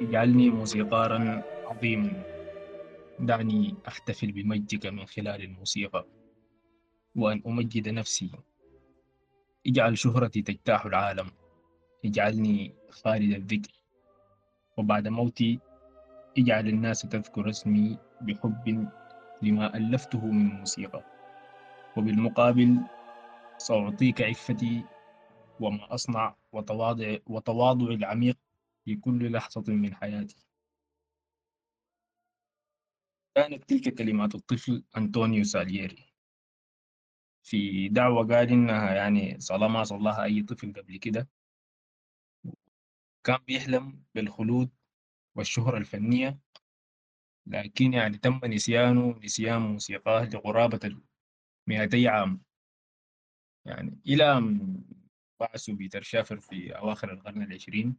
اجعلني موسيقارا عظيما. دعني أحتفل بمجدك من خلال الموسيقى وأن أمجد نفسي. اجعل شهرتي تجتاح العالم. اجعلني خالد الذكر. وبعد موتي اجعل الناس تذكر اسمي بحب لما ألفته من موسيقى. وبالمقابل سأعطيك عفتي وما أصنع وتواضع وتواضعي العميق في كل لحظة من حياتي. كانت تلك كلمات الطفل أنطونيو سالييري. في دعوة قال إنها يعني صلاة ما صلاها أي طفل قبل كده. كان بيحلم بالخلود والشهرة الفنية لكن يعني تم نسيانه نسيان موسيقاه لقرابة المئتي عام. يعني إلى أن بعثه بيتر شافر في أواخر القرن العشرين.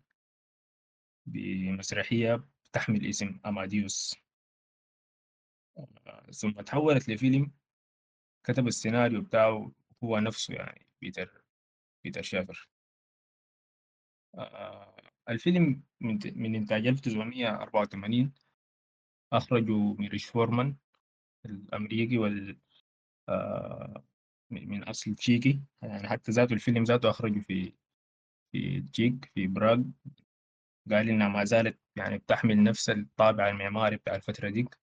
بمسرحية تحمل اسم أماديوس. ثم تحولت لفيلم كتب السيناريو بتاعه هو نفسه يعني بيتر بيتر شافر. آه الفيلم من, إنتاج 1984 أخرجه ميلوش فورمان الأمريكي وال آه من أصل تشيكي. يعني حتى ذاته الفيلم ذاته أخرجه في في تشيك في براغ. قال إنها ما زالت يعني بتحمل نفس الطابع المعماري بتاع الفترة ديك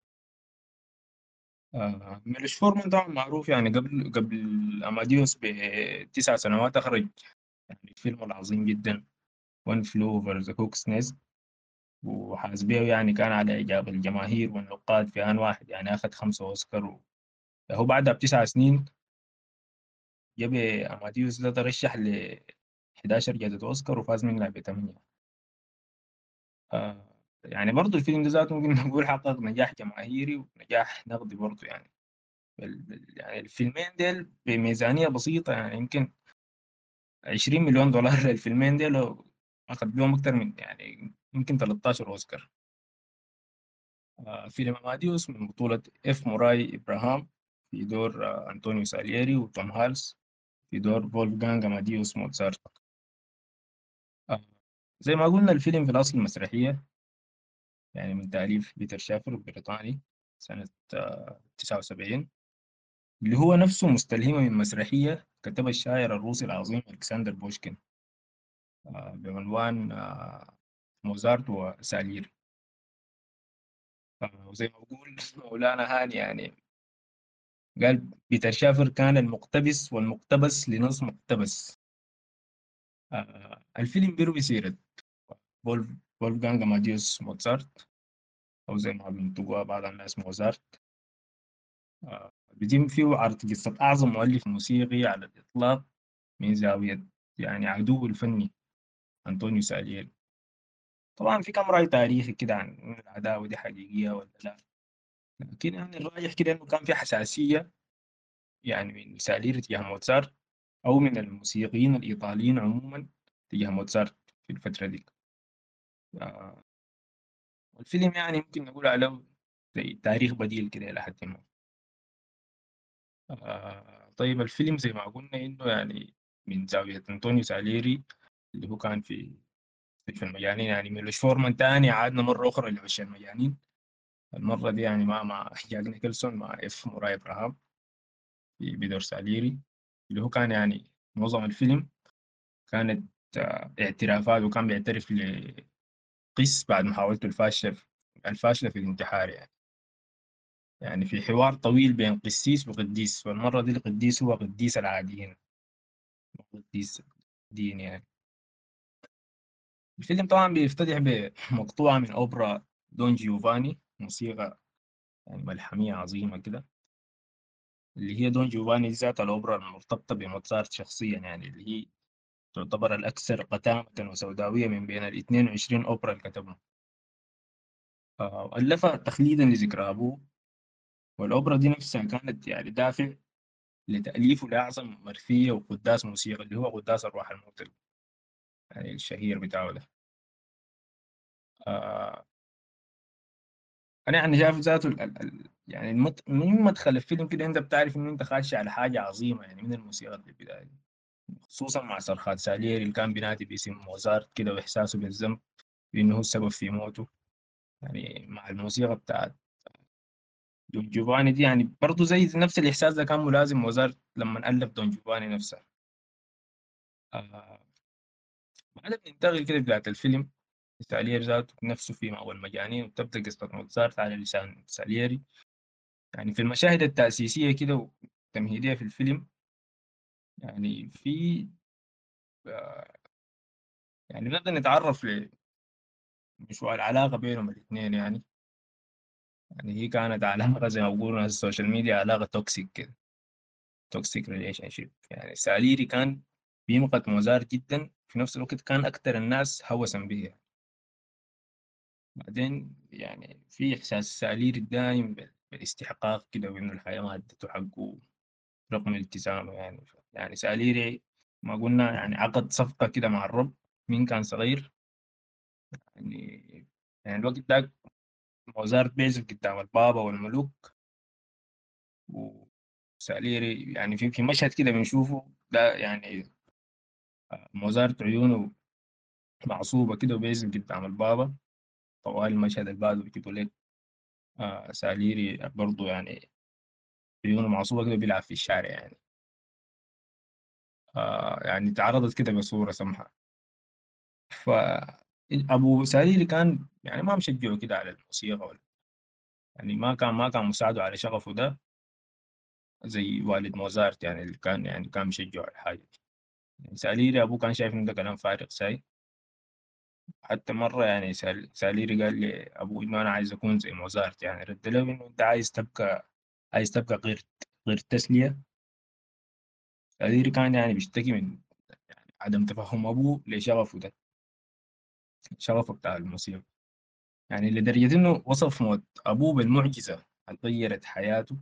آه ميلوش فورمان طبعا معروف يعني قبل قبل أماديوس بتسع سنوات أخرج يعني الفيلم العظيم جدا One Flew Over the Cuckoo's Nest وحاز بيه يعني كان على إعجاب الجماهير والنقاد في آن واحد يعني أخذ خمسة أوسكار. هو بعدها بتسع سنين جاب أماديوس ده ترشح ل 11 جائزة أوسكار وفاز منها بثمانية آه يعني برضه الفيلم ده ذاته ممكن نقول حقق نجاح جماهيري ونجاح نقدي برضه يعني. يعني الفيلمين ديل بميزانية بسيطة يعني يمكن 20 مليون دولار للفيلمين ديل أخذ بيهم أكتر من يعني يمكن 13 أوسكار. آه فيلم أماديوس من بطولة إف موراي إبراهام في دور آه أنطونيو سالييري وتوم هولس في دور فولفغانغ أماديوس موتسارت. زي ما قلنا الفيلم في الأصل مسرحية. يعني من تأليف بيتر شافر البريطاني سنة تسعة وسبعين. اللي هو نفسه مستلهمة من مسرحية كتبها الشاعر الروسي العظيم ألكسندر بوشكين بعنوان موزارت وساليري وزي ما بقول مولانا هاني يعني. قال بيتر شافر كان المقتبس والمقتبس لنص مقتبس. الفيلم بيروي سيرة فولفغانغ أماديوس موزارت أو زي ما بينطقوها بعض الناس موزارت. بيتم فيه عرض قصة أعظم مؤلف موسيقي على الإطلاق من زاوية يعني عدو الفني أنطونيو سالييري. طبعا في كم رأي تاريخي كده عن العداوة دي حقيقية ولا لا. لكن يعني الراجح كده إنه كان في حساسية يعني من سالييري تجاه موتسارت أو من الموسيقيين الإيطاليين عموما تجاه موتسارت في الفترة دي. آه الفيلم يعني ممكن نقول عليه زي تاريخ بديل كده إلى حد ما. آه طيب الفيلم زي ما قلنا إنه يعني من زاوية أنطونيو ساليري اللي هو كان في في المجانين يعني ميلوش فورمان تاني عادنا مرة أخرى لعش المجانين المرة دي يعني مع مع جاك نيكلسون مع إف موراي إبراهام. في بدور ساليري. اللي هو كان يعني معظم الفيلم كانت اعترافات وكان بيعترف لقس بعد محاولته الفاشلة الفاشلة في الانتحار يعني. يعني في حوار طويل بين قسيس وقديس والمرة دي القديس هو قديس العاديين. قديس دين يعني. الفيلم طبعا بيفتتح بمقطوعة من أوبرا دون جيوفاني موسيقى يعني ملحمية عظيمة كده. اللي هي دون جيوفاني ذات الأوبرا المرتبطة بموتسارت شخصيا يعني اللي هي تعتبر الأكثر قتامة وسوداوية من بين ال 22 أوبرا اللي كتبهم ألفها تخليدا لذكرى أبوه. والأوبرا دي نفسها كانت يعني دافع لتأليفه لأعظم مرثية وقداس موسيقى اللي هو قداس أرواح الموتى يعني الشهير بتاعه ده. آه أنا يعني شايف ذاته يعني المت... من مدخل الفيلم كده أنت بتعرف إنه أنت خاشي على حاجة عظيمة يعني من الموسيقى في البداية خصوصا مع صرخات ساليري اللي كان بينادي باسم موزارت كده وإحساسه بالذنب بأنه هو السبب في موته. يعني مع الموسيقى بتاعت دون جوفاني دي يعني برضه زي نفس الإحساس ده كان ملازم موزارت لما ألف دون جوفاني نفسه. آه بعدها بننتقل كده بتاعت الفيلم ساليري ذاته نفسه في مأوى المجانين وتبدأ قصة موزارت على لسان ساليري. يعني في المشاهد التأسيسية كده والتمهيدية في الفيلم يعني في آه يعني نقدر نتعرف لمشروع العلاقة بينهم الاثنين يعني؟ يعني هي كانت علاقة زي ما بيقولوا ال social media علاقة toxic كده. toxic relationship يعني ساليري كان بيمقت موزار جدا في نفس الوقت كان أكثر الناس هوسا به بعدين يعني في إحساس ساليري الدائم بالاستحقاق كده وإنه الحياة ما ادته حقه رغم التزامه يعني. يعني ساليري ما قلنا يعني عقد صفقة كده مع الرب مين كان صغير؟ يعني يعني الوقت ده موزارت بيعزف قدام البابا والملوك. وساليري يعني في في مشهد كده بنشوفه ده يعني موزارت عيونه معصوبة كده وبيعزف قدام البابا. طوال المشهد اللي بعده بيجيبوا لك آه ساليري برضه يعني عيونه معصوبة كده بيلعب في الشارع يعني. آه يعني تعرضت كده بصورة سمحة ف أبو ساليري كان يعني ما مشجعه كده على الموسيقى ولا يعني ما كان ما كان مساعده على شغفه ده زي والد موزارت يعني اللي كان يعني كان مشجعه على الحاجة دي يعني ساليري أبوه كان شايف انه ده كلام فارغ ساي. حتى مرة يعني سأل- سأليري قال لي ابوه انه أنا عايز أكون زي موزارت يعني رد له إنه أنت عايز تبقى عايز تبقى غير غير تسلية. سأليري كان يعني بيشتكي من يعني عدم تفهم أبوه لشغفه ده شغفه بتاع الموسيقى. يعني لدرجة إنه وصف موت أبوه بالمعجزة اللي غيرت حياته.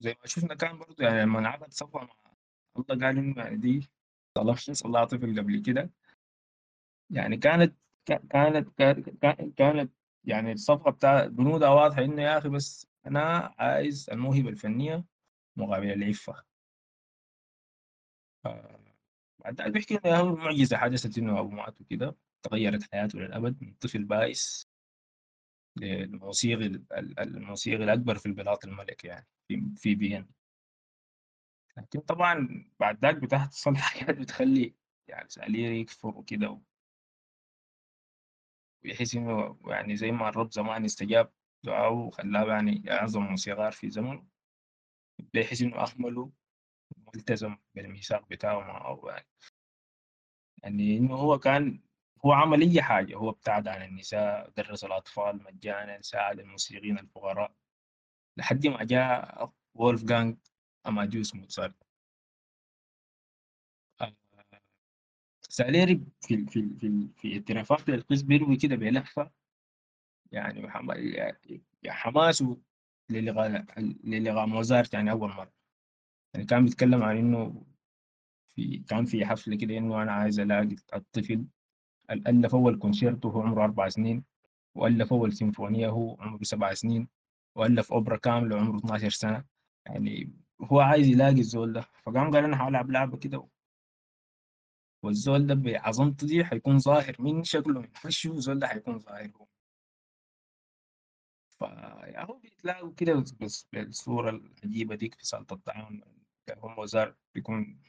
زي ما شفنا كان برضه يعني لما انعقد صفقة مع الله قال إنه يعني دي طالما الله طفل قبل كده. يعني كانت كانت كانت كانت يعني الصفقة بتاع بنودها واضحة إنه يا أخي بس أنا عايز الموهبة الفنية مقابل العفة. بعد ذلك بيحكي إنه هو معجزة حدثت إنه أبوه مات وكده. تغيرت حياته للأبد من طفل بائس للموسيقي الموسيقي الأكبر في البلاط الملكي يعني في في بيان لكن طبعا بعد ذاك بتحصل حاجات بتخلي يعني ساليري يكفر وكده ويحس إنه يعني زي ما الرب زمان استجاب دعاه وخلاه يعني أعظم موسيقار في زمنه بيحس إنه أهمله ملتزم بالميثاق بتاعه معه يعني. يعني إنه هو كان هو عمل أي حاجة هو ابتعد عن النساء درس الأطفال مجانا ساعد الموسيقيين الفقراء. لحد ما جاء وولف جانج أماديوس موتسارت. آه، ساليري في في في في اعترافات للقس بيروي كده بلهفة. يعني حماسه للغاء للغاء موزارت يعني أول مرة. يعني كان بيتكلم عن إنه في كان في حفلة كده إنه أنا عايز ألاقي الطفل ألف أول كونشيرتو وهو عمره أربع سنين وألف أول سيمفونية هو عمره سبع سنين وألف أوبرا كاملة وعمره 12 سنة. يعني هو عايز يلاقي الزول ده. فقام قال أنا هلعب لعبة كده والزول ده بعظمته دي حيكون ظاهر. من شكله؟ من وشه الزول ده حيكون ظاهر هو؟ فهو بيتلاقوا كده بس بالصورة العجيبة ديك في صالة الطعام. هم وزار بيكون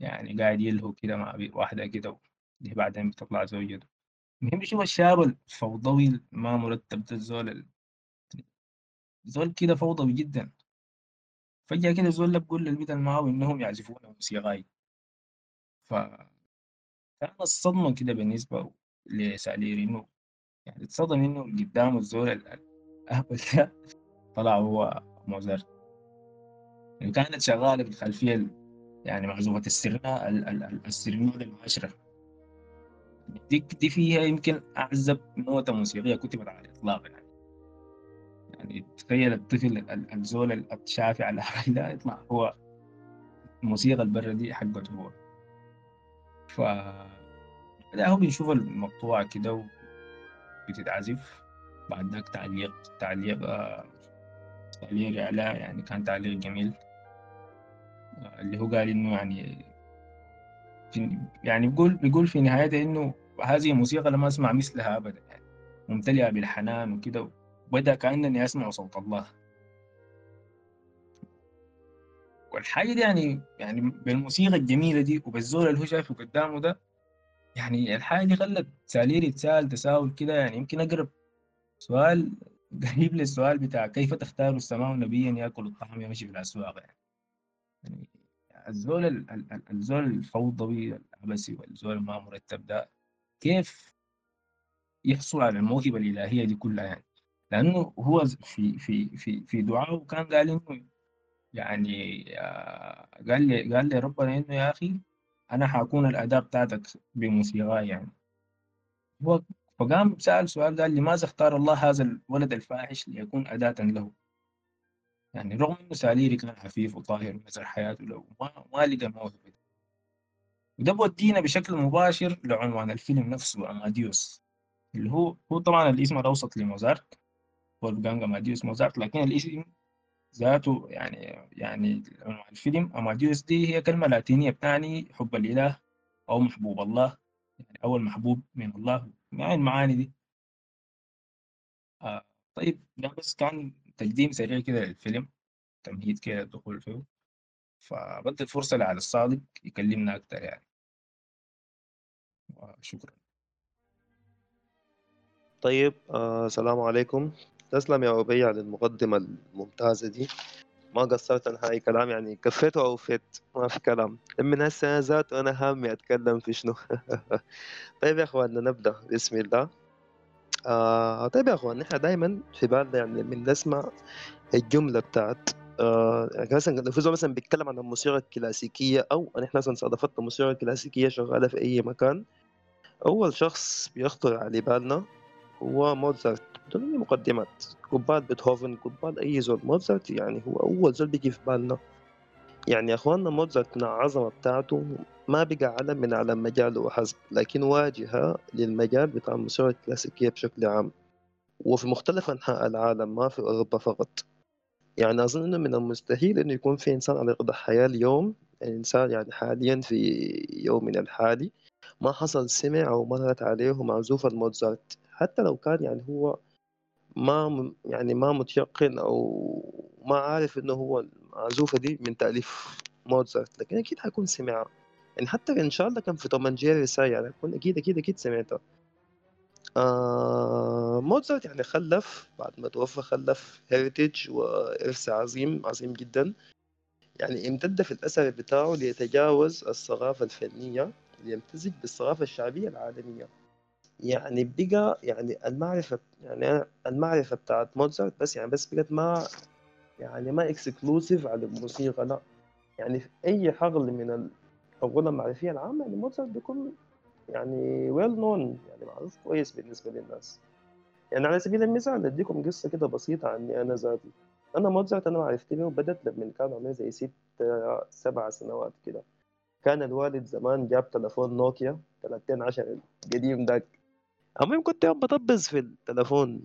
يعني قاعد يلهو كده مع واحدة كده دي بعدين بتطلع زوجته. المهم شوف الشاب الفوضوي ما مرتب ده الزول ال- زول كده فوضوي جدا. فجأة كده الزول ده بقول للبيت اللي معاه إنهم يعزفون موسيقاي ف كان الصدمة كده بالنسبة لساليري إنه يعني اتصدم إنه قدامه الزول ال- الأهبل ده طلع هو موزارت. يعني كانت شغالة في الخلفية ال- يعني معزوفة السرنا ال- ال- ال- السرنود العشرة دي دي فيها يمكن أعزب نوتة موسيقية كتبت على الإطلاق يعني. يعني تخيل الطفل ال- الزول الشافي على الأهبل ده يطلع هو الموسيقى البرة دي حقته هو. ف ده هو بنشوف المقطوعة كده وبتتعزف بعد ذاك تعليق تعليق آه، تعليق إعلاء يعني كان تعليق جميل. آه، اللي هو قال إنه يعني في يعني بيقول بيقول في نهايته إنه هذه الموسيقى لم أسمع مثلها ابدا. يعني ممتلئة بالحنان وكده وبدا كانني أسمع صوت الله. والحاجة دي يعني يعني بالموسيقى الجميلة دي وبالزول اللي هو شايفه قدامه ده يعني الحاجة دي خلت ساليري يتساءل تساؤل كده يعني يمكن أقرب سؤال قريب للسؤال بتاع كيف تختار السماء نبيا يأكل الطعام يمشي في الأسواق؟ يعني, يعني الزول الزول الفوضوي العبسي والزول ما مرتب ده كيف يحصل على الموهبة الإلهية دي كلها يعني؟ لأنه هو في في في في دعائه كان قال إنه يعني آه، قال لي قال لي ربنا إنه يا أخي أنا حأكون الأداة بتاعتك بموسيقى يعني. هو فقام سأل سؤال قال لماذا اختار الله هذا الولد الفاحش ليكون أداة له؟ يعني رغم إنه ساليري كان خفيف وطاهر ونزل حياته له ما, ما لقى موهبة. وده بودينا بشكل مباشر لعنوان الفيلم نفسه أماديوس اللي هو هو طبعا الاسم الأوسط لموزارت. وولفغانج أماديوس موزارت لكن الاسم ذاته يعني يعني الفيلم أماديوس دي هي كلمة لاتينية بتعني حب الإله أو محبوب الله يعني أول محبوب من الله يعني المعاني دي. آه طيب ده بس كان تقديم سريع كده للفيلم تمهيد كده الدخول فيه. فبدي الفرصة لعلى الصادق يكلمنا أكتر يعني. وشكرا. طيب آه السلام عليكم. تسلم يا أبي على المقدمة الممتازة دي. ما قصرت عن هاي كلام يعني كفيت وأوفيت ما في كلام. من هسه ذات أنا هامي أتكلم في شنو. طيب يا أخواننا نبدأ. بسم الله. آه طيب يا أخوان نحن دائما في بالنا يعني من نسمع الجملة بتاعت آه يعني مثلا مثلا بيتكلم عن الموسيقى الكلاسيكية أو نحن مثلا صادفتنا الموسيقى الكلاسيكية شغالة في أي مكان أول شخص بيخطر على بالنا هو موزارت بدون مقدمات. قبال بيتهوفن قبال أي زول. موزارت يعني هو أول زول بيجي في بالنا. يعني يا أخواننا موزارت من العظمة بتاعته ما بقى علم من على مجاله وحسب لكن واجهة للمجال بتاع الموسيقى الكلاسيكية بشكل عام. وفي مختلف أنحاء العالم ما في أوروبا فقط. يعني أظن إنه من المستحيل إنه يكون في إنسان على قيد الحياة اليوم. إنسان يعني حاليا في يومنا الحالي. ما حصل سمع أو مرت عليه معزوفة موزارت حتى لو كان يعني هو ما يعني ما متيقن أو ما عارف إنه هو المعزوفة دي من تأليف موزارت لكن أكيد حيكون سمعها. يعني حتى إن شاء الله كان في أند جيري يعني حيكون أكيد أكيد أكيد سمعتها. آه موزارت يعني خلف بعد ما توفى خلف هيريتج وإرث عظيم عظيم جدا. يعني امتد في الأثر بتاعه ليتجاوز الثقافة الفنية ليمتزج بالثقافة الشعبية العالمية. يعني بقى يعني المعرفة يعني المعرفة بتاعت موزارت بس يعني بس بقت ما يعني ما exclusive على الموسيقى لا. يعني في أي حقل من الغنى المعرفية العامة يعني موزارت بيكون يعني well known يعني معروف كويس بالنسبة للناس. يعني على سبيل المثال أديكم قصة كده بسيطة عني أنا ذاتي. أنا موزارت أنا عرفت له بدأت لما كان عمري زي ست سبع سنوات كده. كان الوالد زمان جاب تلفون نوكيا 310 القديم داك المهم كنت يوم بطبز في التلفون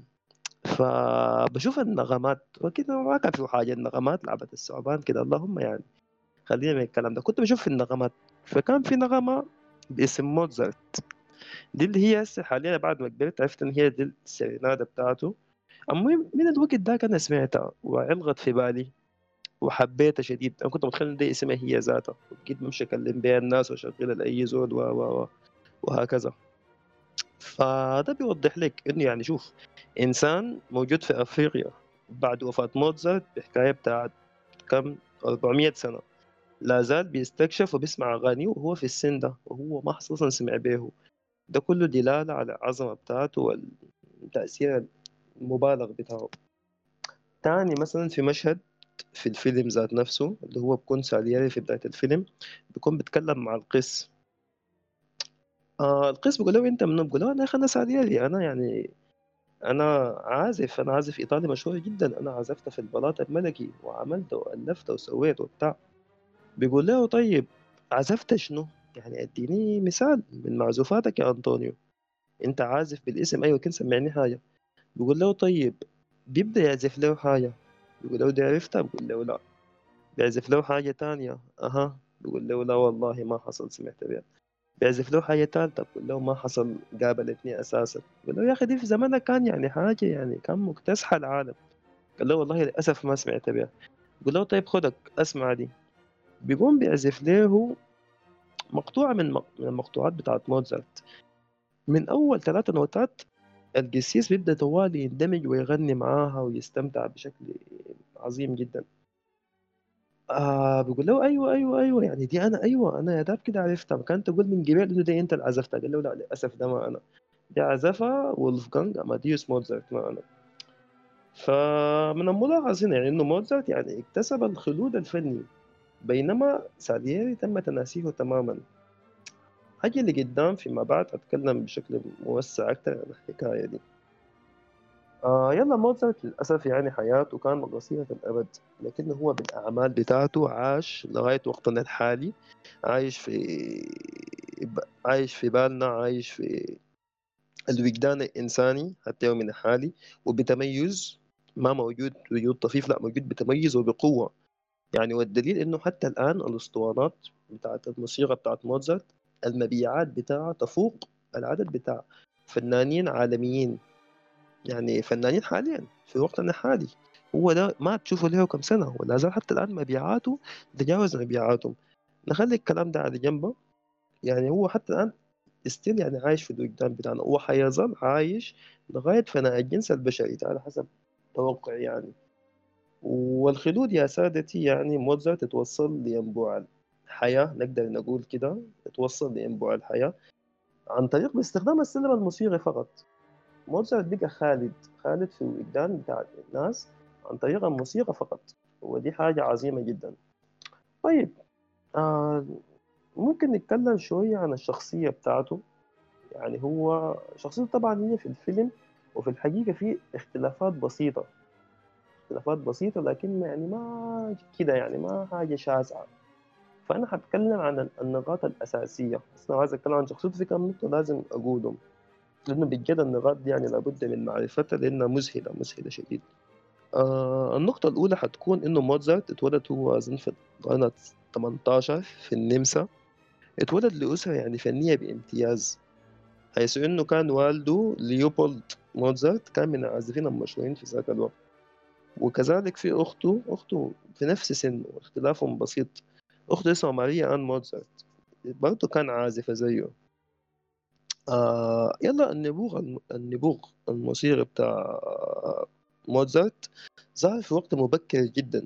فبشوف النغمات وكده ما كان في حاجة النغمات لعبة الثعبان كده اللهم يعني خلينا من الكلام ده. كنت بشوف في النغمات فكان في نغمة باسم موزارت دي اللي هي هسه حاليا بعد ما كبرت عرفت إن هي دي السيرينادا بتاعته. المهم من الوقت ده أنا سمعتها وعلقت في بالي وحبيتها شديد. أنا كنت متخيل إن دي اسمها هي ذاتها. أكيد بمشي اكلم بيها الناس وأشغلها لأي زول و و وهكذا. فده بيوضح لك انه يعني شوف إنسان موجود في أفريقيا بعد وفاة موزارت بحكاية بتاعت كم؟ 400 سنة. لا زال بيستكشف وبيسمع أغانيه وهو في السن ده وهو ما أصلا سمع به ده كله دلالة على العظمه بتاعته والتأثير المبالغ بتاعه. تاني مثلا في مشهد في الفيلم ذات نفسه اللي هو بكون سالياري في بداية الفيلم بيكون بيتكلم مع القس. آه القس بيقول له انت من بيقول له أنا أنا سالياري أنا يعني أنا عازف أنا عازف ايطالي مشهور جدا. أنا عزفت في البلاط الملكي وعملت والفت وسويت وبتاع. بيقول له طيب عزفت شنو؟ يعني اديني مثال من معزوفاتك يا أنطونيو. انت عازف بالاسم. أيوه كنت سمعني حاجة. بيقول له طيب بيبدأ يعزف له حاجة. بيقول له دي عرفتها؟ بيقول له لا. بيعزف له حاجة تانية. أها. بيقول له لا والله ما حصل سمعت بها. بيعزف له حاجة تالتة بقول له ما حصل قابلتني أساسا. بقول له يا أخي دي في زمانها كان يعني حاجة يعني كان مكتسحة العالم. قال له والله للأسف ما سمعت بها. بقول له طيب خدك أسمع دي. بيقوم بيعزف له مقطوعة من من المقطوعات بتاعت موزارت من أول ثلاثة نوتات القسيس بيبدأ طوالي يندمج ويغني معاها ويستمتع بشكل عظيم جدا. آه بيقول له أيوه أيوه أيوه يعني دي أنا أيوه أنا يا داب كده عرفتها كانت تقول من قبل إنه دي أنت اللي عزفتها قال له لا للأسف ده ما أنا دي عزفها وولفغانج اماديوس موزارت ما أنا. فمن الملاحظ هنا يعني إنه موزارت يعني اكتسب الخلود الفني بينما سالييري تم تناسيه تماما. حاجة اللي قدام فيما بعد أتكلم بشكل موسع أكتر عن الحكاية دي. آه يلا موزارت للأسف يعني حياته كان قصيرة الأبد لكنه هو بالأعمال بتاعته عاش لغاية وقتنا الحالي عايش في عايش في بالنا عايش في الوجدان الإنساني حتى يومنا الحالي وبتميز ما موجود وجود طفيف لا موجود بتميز وبقوة. يعني والدليل إنه حتى الآن الأسطوانات بتاعت الموسيقى بتاعت موزارت المبيعات بتاعها تفوق العدد بتاع فنانين عالميين. يعني فنانين حاليا في وقتنا الحالي. هو ده ما تشوفه له كم سنة ولا زال حتى الآن مبيعاته تجاوز مبيعاتهم. نخلي الكلام ده على جنبه يعني هو حتى الآن ستيل يعني عايش في الوجدان بتاعنا. وحيظل عايش لغاية فناء الجنس البشري على حسب توقعي يعني. والخلود يا سادتي يعني موزارت توصل لينبوع الحياة نقدر نقول كده توصل لينبوع الحياة عن طريق باستخدام السينما الموسيقي فقط. موزارت بقى خالد. خالد في الوجدان بتاع الناس عن طريق الموسيقى فقط. ودي حاجة عظيمة جدا. طيب آه ممكن نتكلم شوية عن الشخصية بتاعته. يعني هو شخصيته طبعا هي في الفيلم وفي الحقيقة في اختلافات بسيطة. اختلافات بسيطة لكن يعني ما كده يعني ما حاجة شاسعة. فأنا حتكلم عن النقاط الأساسية. بس لو عايز أتكلم عن شخصيته في كم نقطة لازم أقولهم. لأنه بجد دي يعني لابد من معرفتها لأنها مذهلة مذهلة شديد. آه النقطة الأولى حتكون إنه موزارت اتولد هو أظن في القرن 18 في النمسا. اتولد لأسرة يعني فنية بامتياز حيث إنه كان والده ليوبولد موزارت كان من العازفين المشهورين في ذاك الوقت. وكذلك في أخته أخته في نفس سنه اختلافهم بسيط. أخته اسمها ماريا آن موزارت برضه كان عازفة زيه. آه يلا النبوغ النبوغ الموسيقي بتاع موزارت ظهر في وقت مبكر جدا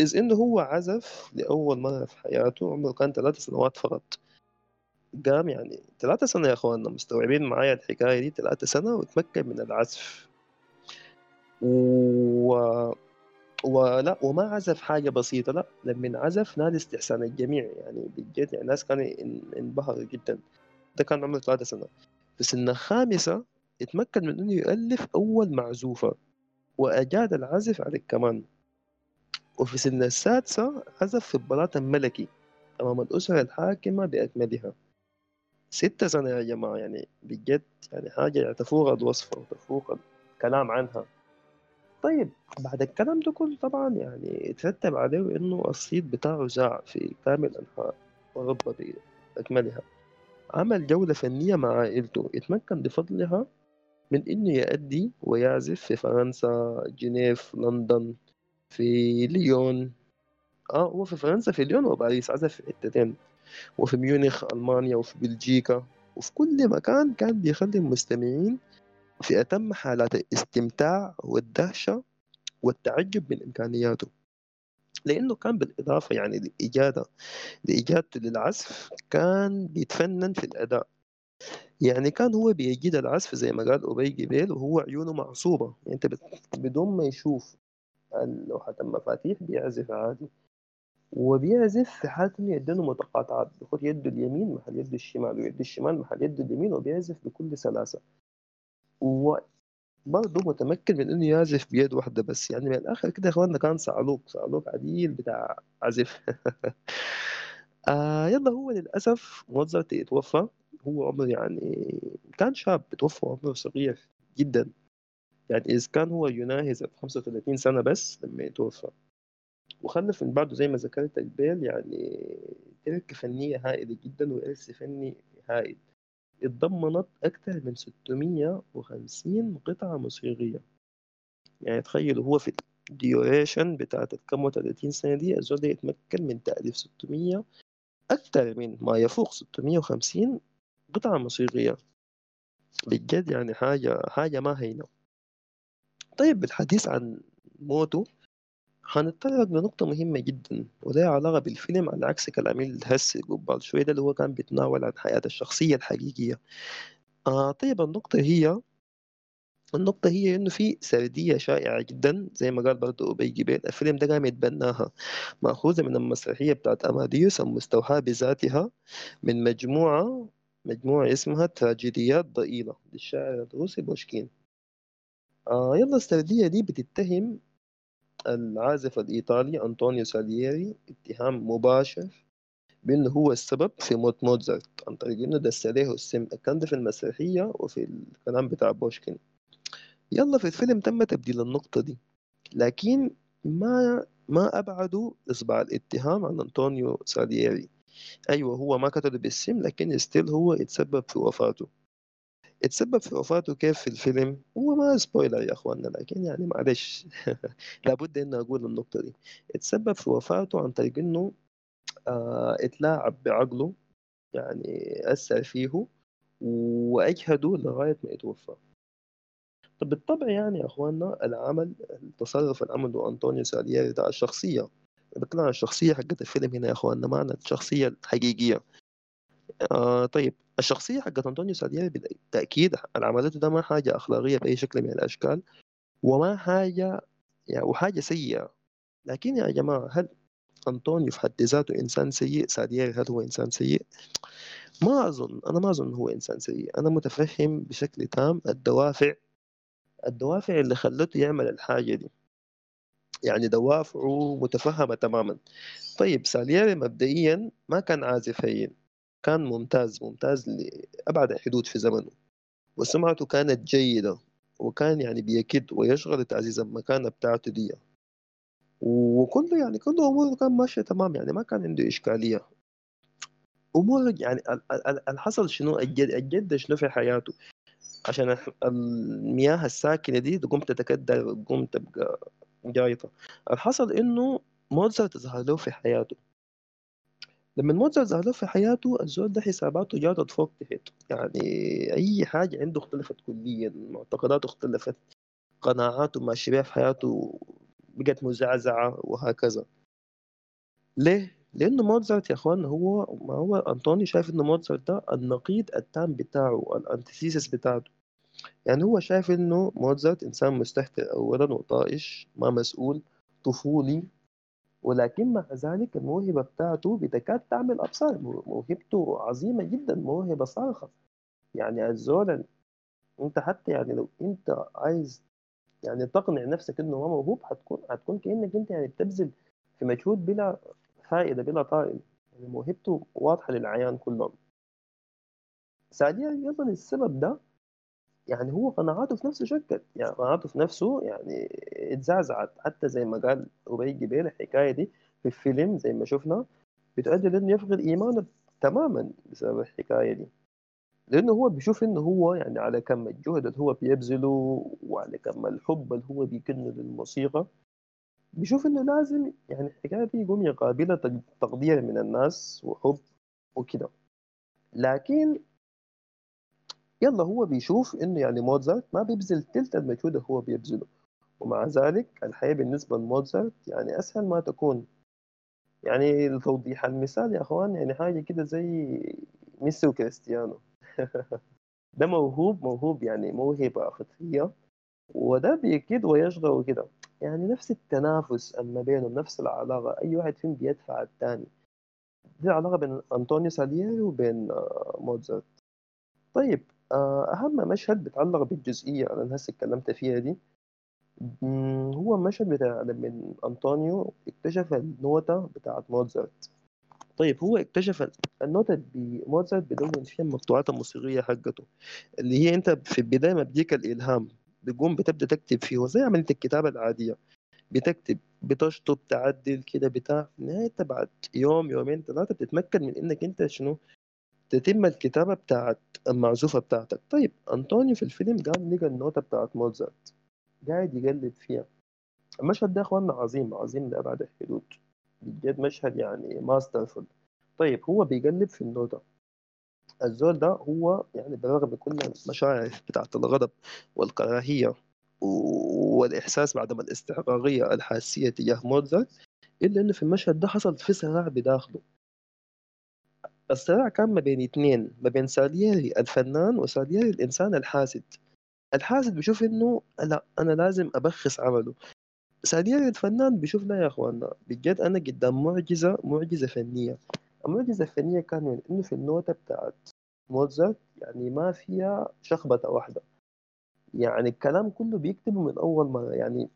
إذ إنه هو عزف لأول مرة في حياته عمره كان ثلاث سنوات فقط. قام يعني ثلاثة سنة يا أخواننا مستوعبين معايا الحكاية دي ثلاثة سنة وتمكن من العزف. و... ولا وما عزف حاجة بسيطة لا لما عزف نال استحسان الجميع يعني بجد يعني الناس كانوا انبهروا جدا. ده كان عمره ثلاثة سنة. في سنة خامسة اتمكن من إنه يؤلف أول معزوفة وأجاد العزف على الكمان وفي سنة السادسة عزف في البلاط الملكي أمام الأسرة الحاكمة بأكملها. ستة سنة يا جماعة يعني بجد يعني حاجة يعني تفوق الوصف وتفوق الكلام عنها. طيب بعد الكلام ده كله طبعا يعني اترتب عليه إنه الصيت بتاعه زاع في كامل أنحاء أوروبا بأكملها. عمل جولة فنية مع عائلته اتمكن بفضلها من إنه يأدي ويعزف في فرنسا جنيف لندن في ليون. آه هو في فرنسا في ليون وباريس عزف في حتتين وفي ميونخ ألمانيا وفي بلجيكا وفي كل مكان كان بيخلي المستمعين في أتم حالات الاستمتاع والدهشة والتعجب من إمكانياته. لأنه كان بالإضافة يعني لإجادة لإجادته للعزف كان بيتفنن في الأداء. يعني كان هو بيجيد العزف زي ما قال أبي جبيل وهو عيونه معصوبة. يعني أنت بدون ما يشوف لوحة المفاتيح بيعزف عادي. وبيعزف في حالة إنه يدينه متقاطعات بياخد يده اليمين محل يده الشمال ويده الشمال محل يده اليمين وبيعزف بكل سلاسة. وبرضه متمكن من إنه يعزف بيد واحدة بس. يعني من الآخر كده يا إخواننا كان صعلوك صعلوك عديل بتاع عزف. آه يلا هو للأسف موزارت يتوفى هو عمره يعني كان شاب بتوفى عمره صغير جدا. يعني إذا كان هو يناهز 35 سنة بس لما يتوفى وخلف من بعده زي ما ذكرت البيل يعني تركة فنية هائلة جدا وإرث فني هائل. اتضمنت أكثر من 650 قطعة موسيقية. يعني تخيلوا هو في ال duration بتاعت الكم وتلاتين سنة دي الزول ده يتمكن من تأليف 600 أكثر من ما يفوق 650 قطعة موسيقية. بجد يعني حاجة حاجة ما هينة. طيب بالحديث عن موته. هنتطرق لنقطة مهمة جدا ولها علاقة بالفيلم على عكس كلام الهسي قبال شوية ده اللي هو كان بيتناول عن حياة الشخصية الحقيقية. آه طيب النقطة هي النقطة هي إنه في سردية شائعة جدا زي ما قال برضه أبي جبيل الفيلم ده قام يتبناها مأخوذة من المسرحية بتاعت أماديوس المستوحاة بذاتها من مجموعة مجموعة اسمها تراجيديات ضئيلة للشاعر الروسي بوشكين. آه يلا السردية دي بتتهم العازف الإيطالي أنطونيو سالييري اتهام مباشر بأنه هو السبب في موت موتزارت عن طريق إنه دس عليه السم كان ده في المسرحية وفي الكلام بتاع بوشكين. يلا في الفيلم تم تبديل النقطة دي لكن ما ما أبعدوا إصبع الاتهام عن أنطونيو سالييري. أيوة هو ما قتله بالسم لكن still هو اتسبب في وفاته. اتسبب في وفاته كيف في الفيلم هو ما spoiler يا إخواننا لكن يعني معلش. لابد إن أقول النقطة دي. اتسبب في وفاته عن طريق إنه آه اتلاعب بعقله يعني أثر فيه وأجهده لغاية ما يتوفى. طب بالطبع يعني يا إخواننا العمل التصرف اللي عمله أنطونيو سالييري ده الشخصية. بتكلم عن الشخصية حقت الفيلم هنا يا إخواننا معنى الشخصية الحقيقية. آه طيب. الشخصية حقت أنطونيو سالييري بالتاكيد عملته ده ما حاجة أخلاقية بأي شكل من الأشكال وما حاجة يعني وحاجة سيئة. لكن يا جماعة هل أنطونيو في حد ذاته إنسان سيء؟ سالييري هل هو إنسان سيء؟ ما أظن. أنا ما أظن هو إنسان سيء. أنا متفهم بشكل تام الدوافع الدوافع اللي خلته يعمل الحاجة دي. يعني دوافعه متفهمة تماما. طيب سالييري مبدئيا ما كان عازف هين كان ممتاز ممتاز لأبعد الحدود في زمنه. وسمعته كانت جيدة وكان يعني بيكد ويشغل تعزيز المكانة بتاعته دي. وكله يعني كله أموره كان ماشية تمام يعني ما كان عنده إشكالية. أمور يعني الحصل شنو؟ الجد الجد شنو في حياته؟ عشان المياه الساكنة دي تقوم تتكدر تقوم تبقى جايطة. الحصل إنه موزارت ظهر له في حياته. لما ظهر له في حياته الزول ده حساباته جاتت فوق تحت يعني أي حاجة عنده اختلفت كليا معتقداته اختلفت قناعاته ماشية بيها في حياته بقت مزعزعة وهكذا. ليه؟ لأنه موزارت يا إخوان هو ما هو أنطوني شايف إنه موزارت ده النقيض التام بتاعه الأنتيثيسيس بتاعته. يعني هو شايف إنه موزارت إنسان مستهتر أولا وطائش ما مسؤول طفولي ولكن مع ذلك الموهبة بتاعته بتكاد تعمل أبصار. موهبته عظيمة جدا موهبة صارخة. يعني الزول أنت حتى يعني لو أنت عايز يعني تقنع نفسك إنه هو موهوب هتكون هتكون كأنك أنت يعني بتبذل في مجهود بلا فائدة بلا طائل. يعني موهبته واضحة للعيان كلهم. ثانيا أيضا السبب ده يعني هو قناعاته في نفسه شكت. يعني قناعاته في نفسه يعني اتزعزعت. حتى زي ما قال أبي جبيل الحكاية دي في الفيلم زي ما شفنا بتؤدي لأنه يفقد إيمانه تماما بسبب الحكاية دي. لأنه هو بيشوف إنه هو يعني على كم الجهد اللي هو بيبذله وعلى كم الحب اللي هو بيكنه للموسيقى. بيشوف إنه لازم يعني الحكاية دي يقوم يقابلها تقدير من الناس وحب وكده. لكن يلا هو بيشوف انه يعني موزارت ما بيبذل تلت المجهود اللي هو بيبذله. ومع ذلك الحياة بالنسبة لموزارت يعني أسهل ما تكون. يعني لتوضيح المثال يا أخوان يعني حاجة كده زي ميسي وكريستيانو. ده موهوب موهوب يعني موهبة فطرية. وده بيكيد ويشغل وكده. يعني نفس التنافس ما بينهم نفس العلاقة. أي واحد فيهم بيدفع الثاني دي العلاقة بين أنطونيو سالييري وبين موزارت طيب آه، أهم مشهد بيتعلق بالجزئية أنا هسه اتكلمت فيها دي. هو المشهد بتاع لما أنطونيو اكتشف النوتة بتاعت موزارت طيب هو اكتشف النوتة اللي موزارت بدون فيها المقطوعات الموسيقية حقته اللي هي أنت في البداية ما بيجيك الإلهام بتقوم بتبدأ تكتب فيه زي عملية الكتابة العادية بتكتب بتشطب تعدل كده بتاع في النهاية بعد يوم يومين ثلاثة بتتمكن من إنك أنت شنو؟ تتم الكتابة بتاعت المعزوفة بتاعتك. طيب أنطونيو في الفيلم قام لقى النوتة بتاعت موزارت قاعد يقلب فيها. المشهد ده يا اخواننا عظيم عظيم لأبعد الحدود. بجد مشهد يعني ماسترفul طيب هو بيقلب في النوتة الزول ده هو يعني بالرغم من كل المشاعر بتاعت الغضب والكراهية والإحساس بعدم الاستحقاقية الحاسية تجاه موزارت إلا إنه في المشهد ده حصل في صراع بداخله. الصراع كان ما بين اثنين ما بين سالييري الفنان وسالييري الإنسان الحاسد. الحاسد بيشوف إنه لا أنا لازم أبخس عمله. سالييري الفنان بيشوف لا يا اخوانا بجد أنا قدام معجزة معجزة فنية. المعجزة الفنية كان من إنه في النوتة بتاعت موزارت يعني ما فيها شخبطة واحدة. يعني الكلام كله بيكتبه من أول مره يعني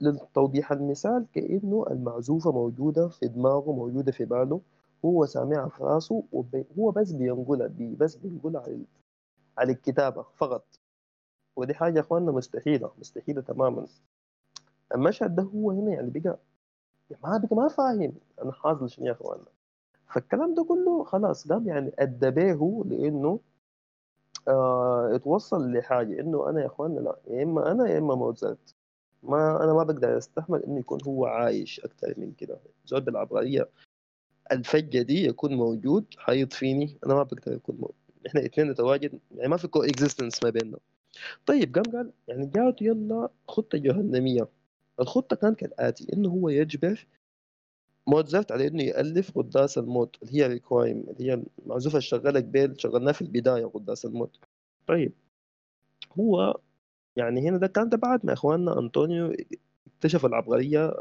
لتوضيح المثال كأنه المعزوفة موجودة في دماغه موجودة في باله. هو سامعها في راسه وهو بس بينقلها بي بس بينقلها على على الكتابة فقط. ودي حاجة يا إخواننا مستحيلة مستحيلة تماما. المشهد ده هو هنا يعني بقى ما بقى ما فاهم أنا حاصل شنو يا اخوانا فالكلام ده كله خلاص قام يعني ادبيه لإنه آه اتوصل لحاجة إنه أنا يا اخوانا لا يا إما أنا يا إما موزارت. ما أنا ما بقدر أستحمل إنه يكون هو عايش أكثر من كده. زول بالعبقريه الفجة دي يكون موجود حيطفيني أنا ما بقدر اكون موجود. إحنا اثنين نتواجد يعني ما في كو ما بيننا. طيب قام قال يعني جاته يلا خطة جهنمية. الخطة كانت كالآتي إنه هو يجبر موزارت على إنه يألف قداس الموت اللي هي ريكوايم اللي هي المعزوفة الشغالة قبل شغلناه في البداية قداس الموت. طيب هو يعني هنا ده كان ده بعد ما إخواننا أنطونيو اكتشف العبقرية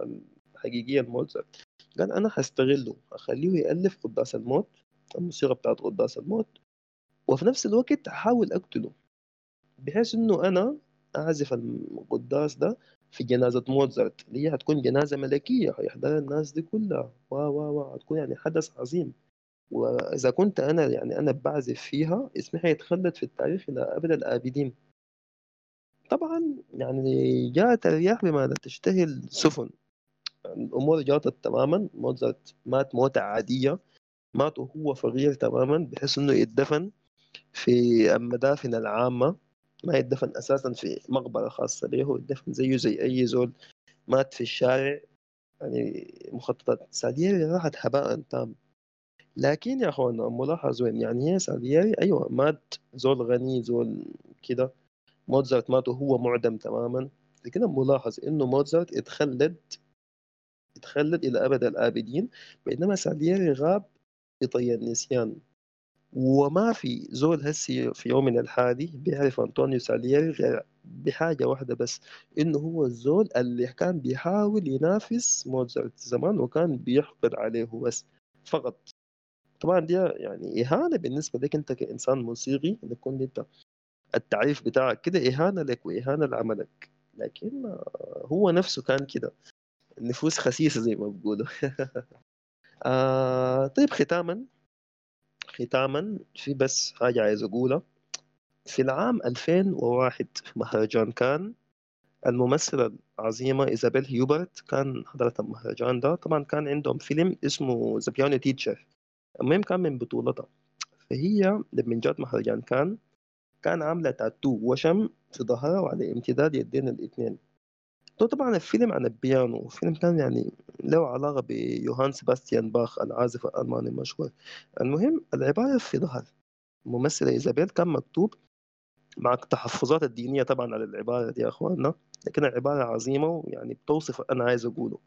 الحقيقية لموزارت قال أنا هستغله أخليه يألف قداس الموت الموسيقى بتاعت قداس الموت وفي نفس الوقت أحاول أقتله بحيث إنه أنا أعزف القداس ده في جنازة موزارت اللي هي هتكون جنازة ملكية هيحضرها الناس دي كلها. و و و هتكون يعني حدث عظيم. وإذا كنت أنا يعني أنا بعزف فيها اسمي هيتخلد في التاريخ إلى أبد الآبدين. طبعا يعني جاءت الرياح بما لا تشتهي السفن. الأمور جاءت تماما. موزارت مات موتة عادية. مات وهو فقير تماما بحيث إنه يدفن في المدافن العامة. ما يدفن أساسا في مقبرة خاصة به يدفن زيه زي أي زول مات في الشارع. يعني مخططات سالييري راحت هباء تام. لكن يا اخوانا ملاحظ وين؟ يعني هي سالييري أيوه مات زول غني زول كده. موزارت مات وهو معدم تماما. لكن ملاحظ إنه موزارت اتخلد اتخلد إلى أبد الآبدين بينما سالييري غاب بطي النسيان. وما في زول هسي في يوم من الحادي بيعرف أنطونيو سالييري غير بحاجة واحدة بس إنه هو الزول اللي كان بيحاول ينافس موزارت زمان وكان بيحقد عليه بس فقط. طبعا دي يعني إهانة بالنسبة لك أنت كإنسان موسيقي إن تكون أنت التعريف بتاعك كده إهانة لك وإهانة لعملك. لكن هو نفسه كان كده. النفوس خسيسة زي ما بيقولوا. آه طيب ختاما. ختاما في بس حاجة عايز أقولها. في العام 2001 في مهرجان كان الممثلة العظيمة إيزابيل هيوبرت كان حضرت المهرجان ده. طبعا كان عندهم فيلم اسمه The Piano Teacher المهم كان من بطولتها. فهي لما جات مهرجان كان كان عاملة تاتو وشم في ظهرها وعلى امتداد يدين الاثنين ده طبعا الفيلم عن البيانو الفيلم كان يعني له علاقة بيوهان سباستيان باخ العازف الألماني المشهور. المهم العبارة في ظهر. الممثلة إيزابيل كان مكتوب مع التحفظات الدينية طبعا على العبارة دي يا أخواننا لكن العبارة عظيمة ويعني بتوصف أنا عايز أقوله.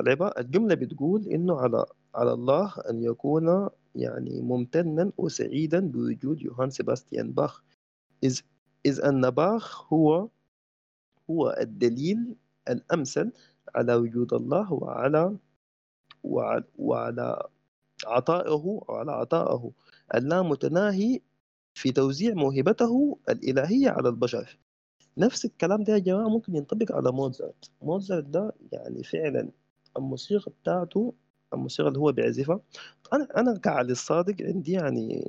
العبارة الجملة بتقول إنه على على الله أن يكون يعني ممتنا وسعيدا بوجود يوهان سباستيان باخ. إذ إذ أن باخ هو هو الدليل الأمثل على وجود الله وعلى وعلى, وعلى عطائه وعلى عطائه. اللامتناهي في توزيع موهبته الإلهية على البشر. نفس الكلام ده يا جماعة ممكن ينطبق على موزارت موزارت ده يعني فعلا الموسيقى بتاعته الموسيقى اللي هو بيعزفها. أنا أنا كعلي الصادق عندي يعني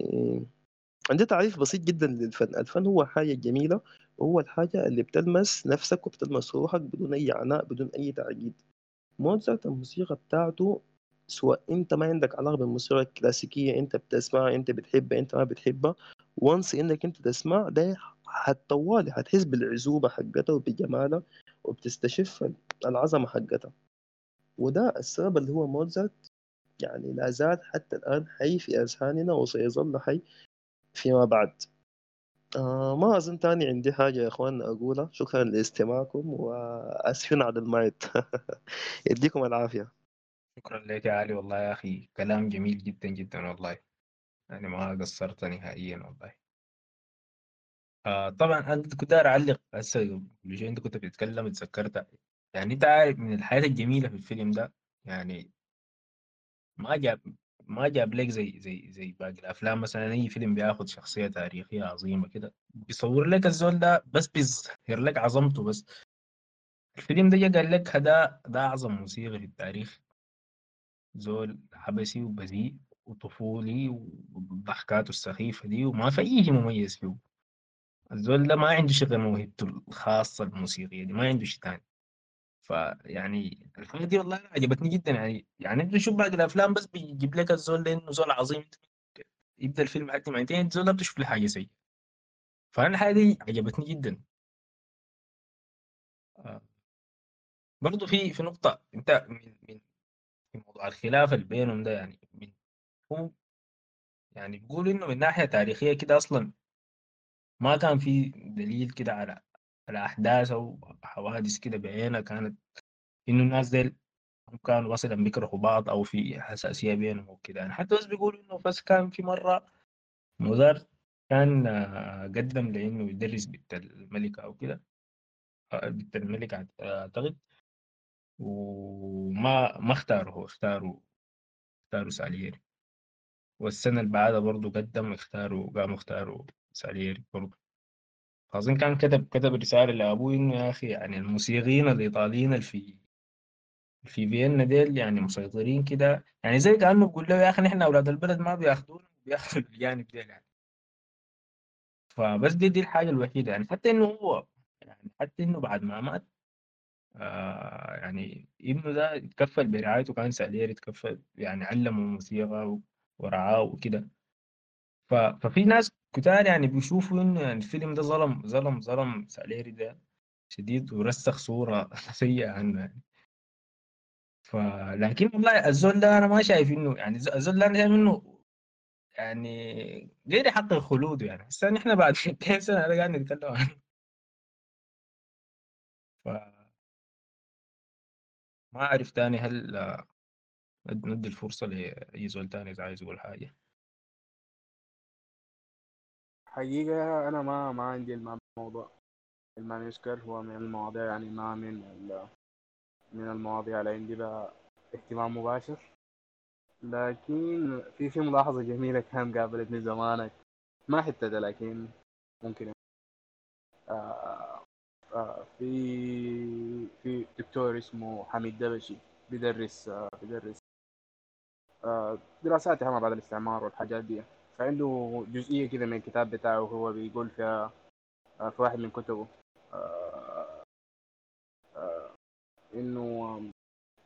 عندي تعريف بسيط جدا للفن. الفن هو حاجة جميلة وهو الحاجة اللي بتلمس نفسك وبتلمس روحك بدون أي عناء بدون أي تعقيد. موزارت الموسيقى بتاعته سواء أنت ما عندك علاقة بالموسيقى الكلاسيكية أنت بتسمعها أنت بتحبها أنت ما بتحبها وانس إنك أنت تسمع ده حتطوالي حتحس بالعزوبة حقتها وبجمالها وبتستشف العظمة حقتها. وده السبب اللي هو موزارت يعني لا زال حتى الآن حي في أذهاننا وسيظل حي فيما بعد. آه ما أظن تاني عندي حاجة يا إخواننا أقولها. شكرا لاستماعكم وأسفين على المايت يديكم العافية. شكرا لك يا علي والله يا أخي. كلام جميل جدا جدا والله. يعني ما قصرت نهائيا والله. آه طبعا أنا كنت أعلق هسه قبل أنت كنت بتتكلم اتذكرت يعني أنت عارف من الحاجات الجميلة في الفيلم ده يعني ما جاب ما جاب لك زي زي زي باقي الأفلام مثلا أي فيلم بياخد شخصية تاريخية عظيمة كده بيصور لك الزول ده بس بيظهر لك عظمته بس. الفيلم ده قال لك هذا ده أعظم موسيقي في التاريخ. زول عبسي وبذيء وطفولي وضحكاته السخيفة دي وما في أي شيء مميز فيه. الزول ده ما عنده غير موهبته الخاصة الموسيقية دي ما عنده شيء تاني. فيعني الحاجة دي والله عجبتني جدا. يعني يعني أنت شوف باقي الأفلام بس بيجيب لك الزول ده إنه زول عظيم يبدأ الفيلم حتى معتين الزول ده بتشوف له حاجة سيئة. فأنا الحاجة دي عجبتني جدا. آه. برضه في في نقطة أنت من من في موضوع الخلاف اللي بينهم ده يعني من هو يعني بيقول إنه من ناحية تاريخية كده أصلا ما كان في دليل كده على على احداث أو حوادث كده بعينها كانت إنه الناس ديل كانوا مثلا بيكرهوا بعض أو في حساسية بينهم وكده يعني حتى بس بيقولوا إنه بس كان في مرة مدار كان آه، قدم لإنه يدرس بنت الملكة أو كده. آه، بنت الملك أعتقد. وما ما اختاروا اختاروا اختاروا سالييري. والسنة اللي بعدها برضه قدم اختاروا قاموا اختاروا سالييري برضه أظن كان كتب كتب رسالة لأبوه إنه يا أخي يعني الموسيقيين الإيطاليين في في فيينا ديل يعني مسيطرين كده يعني زي كأنه بيقول له يا أخي نحن أولاد البلد ما بياخدونا بياخدوا الجانب ديل يعني. فبس دي دي الحاجة الوحيدة يعني. حتى إنه هو يعني حتى إنه بعد ما مات آه يعني ابنه ده اتكفل برعايته كان سالير اتكفل يعني علمه موسيقى ورعاه وكده. ففي ناس كتار يعني بيشوفوا انه الفيلم ده ظلم ظلم ظلم ساليري ده شديد ورسخ صورة سيئة عنه يعني. فلكن والله الزول ده أنا ما شايف إنه يعني الزول ده أنا شايف إنه يعني غير يحقق خلوده يعني. هسه نحن بعد 200 سنة قاعد نتكلم عنه. ف ما أعرف تاني هل ندي الفرصة لأي زول تاني إذا عايز يقول حاجة. حقيقة أنا ما ما عندي الموضوع ما يذكر هو من المواضيع يعني ما من من المواضيع اللي عندي بها اهتمام مباشر. لكن في في ملاحظة جميلة كان قابلتني زمانك ما حتى ده لكن ممكن آه آه في في دكتور اسمه حميد دبشي بيدرس آه بيدرس آه دراسات ما بعد الاستعمار والحاجات دي. فعنده جزئية كده من الكتاب بتاعه هو بيقول فيها آه، في واحد من كتبه. آه، آه، إنه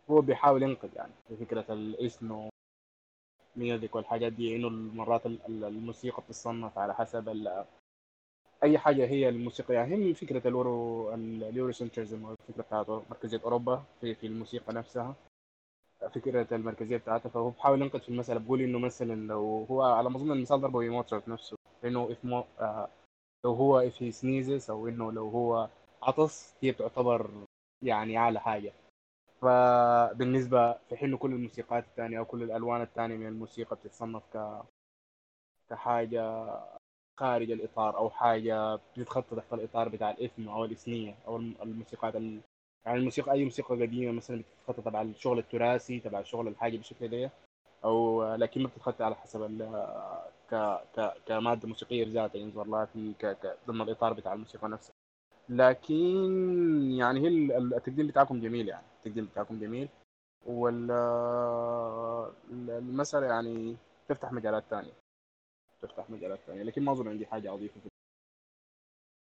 هو بيحاول ينقذ يعني في فكرة الإسم ميوزك والحاجات دي إنه مرات الموسيقى بتصنف على حسب أي حاجة هي الموسيقى. يعني هي فكرة الورو اليورو سنترزم الفكرة بتاعته مركزية أوروبا في في الموسيقى نفسها. فكره المركزية بتاعتها فهو بحاول ينقد في المساله بقول إنه مثلا لو هو على ما أظن المثال ضربه بموتسارت نفسه انه if مو آه لو هو if he sneezes أو إنه لو هو عطس هي تعتبر يعني أعلى حاجة. فبالنسبة في حين كل الموسيقات الثانية أو كل الألوان الثانية من الموسيقى بتتصنف ك كحاجة خارج الإطار أو حاجة بتتخطى تحت الإطار بتاع الإثم أو الإثنية أو الموسيقات يعني الموسيقى أي موسيقى قديمة مثلا بتتخطى تبع الشغل التراثي تبع الشغل الحاجة بالشكل ده أو لكن ما بتتخطى على حسب ك ك كمادة موسيقية بذاتها ينظر لها في ك... ك... ضمن الإطار بتاع الموسيقى نفسها. لكن يعني هي التقديم بتاعكم جميل يعني التقديم بتاعكم جميل. وال المسألة يعني تفتح مجالات ثانية تفتح مجالات ثانية لكن ما أظن عندي حاجة أضيفها.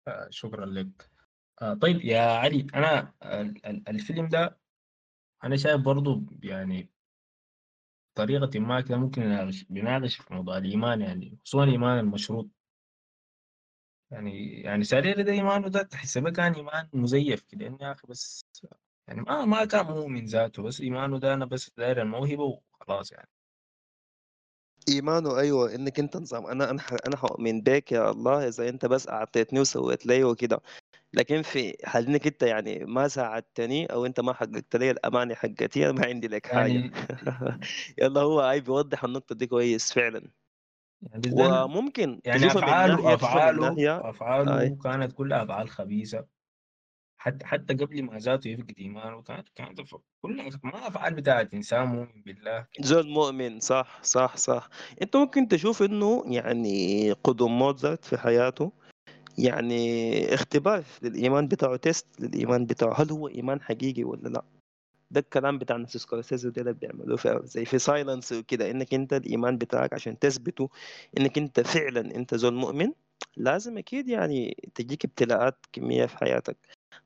آه شكرا لك. آه طيب يا علي أنا الفيلم ده أنا شايف برضو يعني طريقة ما كده ممكن بيناقش في موضوع الإيمان يعني خصوصا الإيمان المشروط. يعني يعني ساريري ده إيمانه ده تحسبه كان إيمان مزيف كده يا أخي بس يعني ما ما كان مؤمن ذاته بس إيمانه ده أنا بس داير الموهبة وخلاص يعني. إيمانه أيوه إنك أنت نظام أنا أنا ح- أنا هؤمن بك يا الله إذا أنت بس أعطيتني وسويت لي وكده. لكن في حال انك انت يعني ما ساعدتني أو انت ما حققت لي الامانة حقتي أنا ما عندي لك حاجة. يعني يلا هو هاي بيوضح النقطة دي كويس فعلا. يعني وممكن يعني أفعاله ناحية أفعاله اي كانت كلها أفعال خبيثة. حتى حتى قبل ما ذاته يفقد إيمانه كانت كانت كلها ما أفعال بتاعت إنسان مؤمن بالله. زول مؤمن صح صح صح. أنت ممكن تشوف إنه يعني قدوم موزارت في حياته. يعني اختبار للإيمان بتاعه تيست للإيمان بتاعه هل هو إيمان حقيقي ولا لأ؟ ده الكلام بتاع ناس سكورسيزي وده اللي بيعملوه في زي في Silence وكده إنك أنت الإيمان بتاعك عشان تثبته إنك أنت فعلا أنت زول مؤمن لازم أكيد يعني تجيك ابتلاءات كمية في حياتك.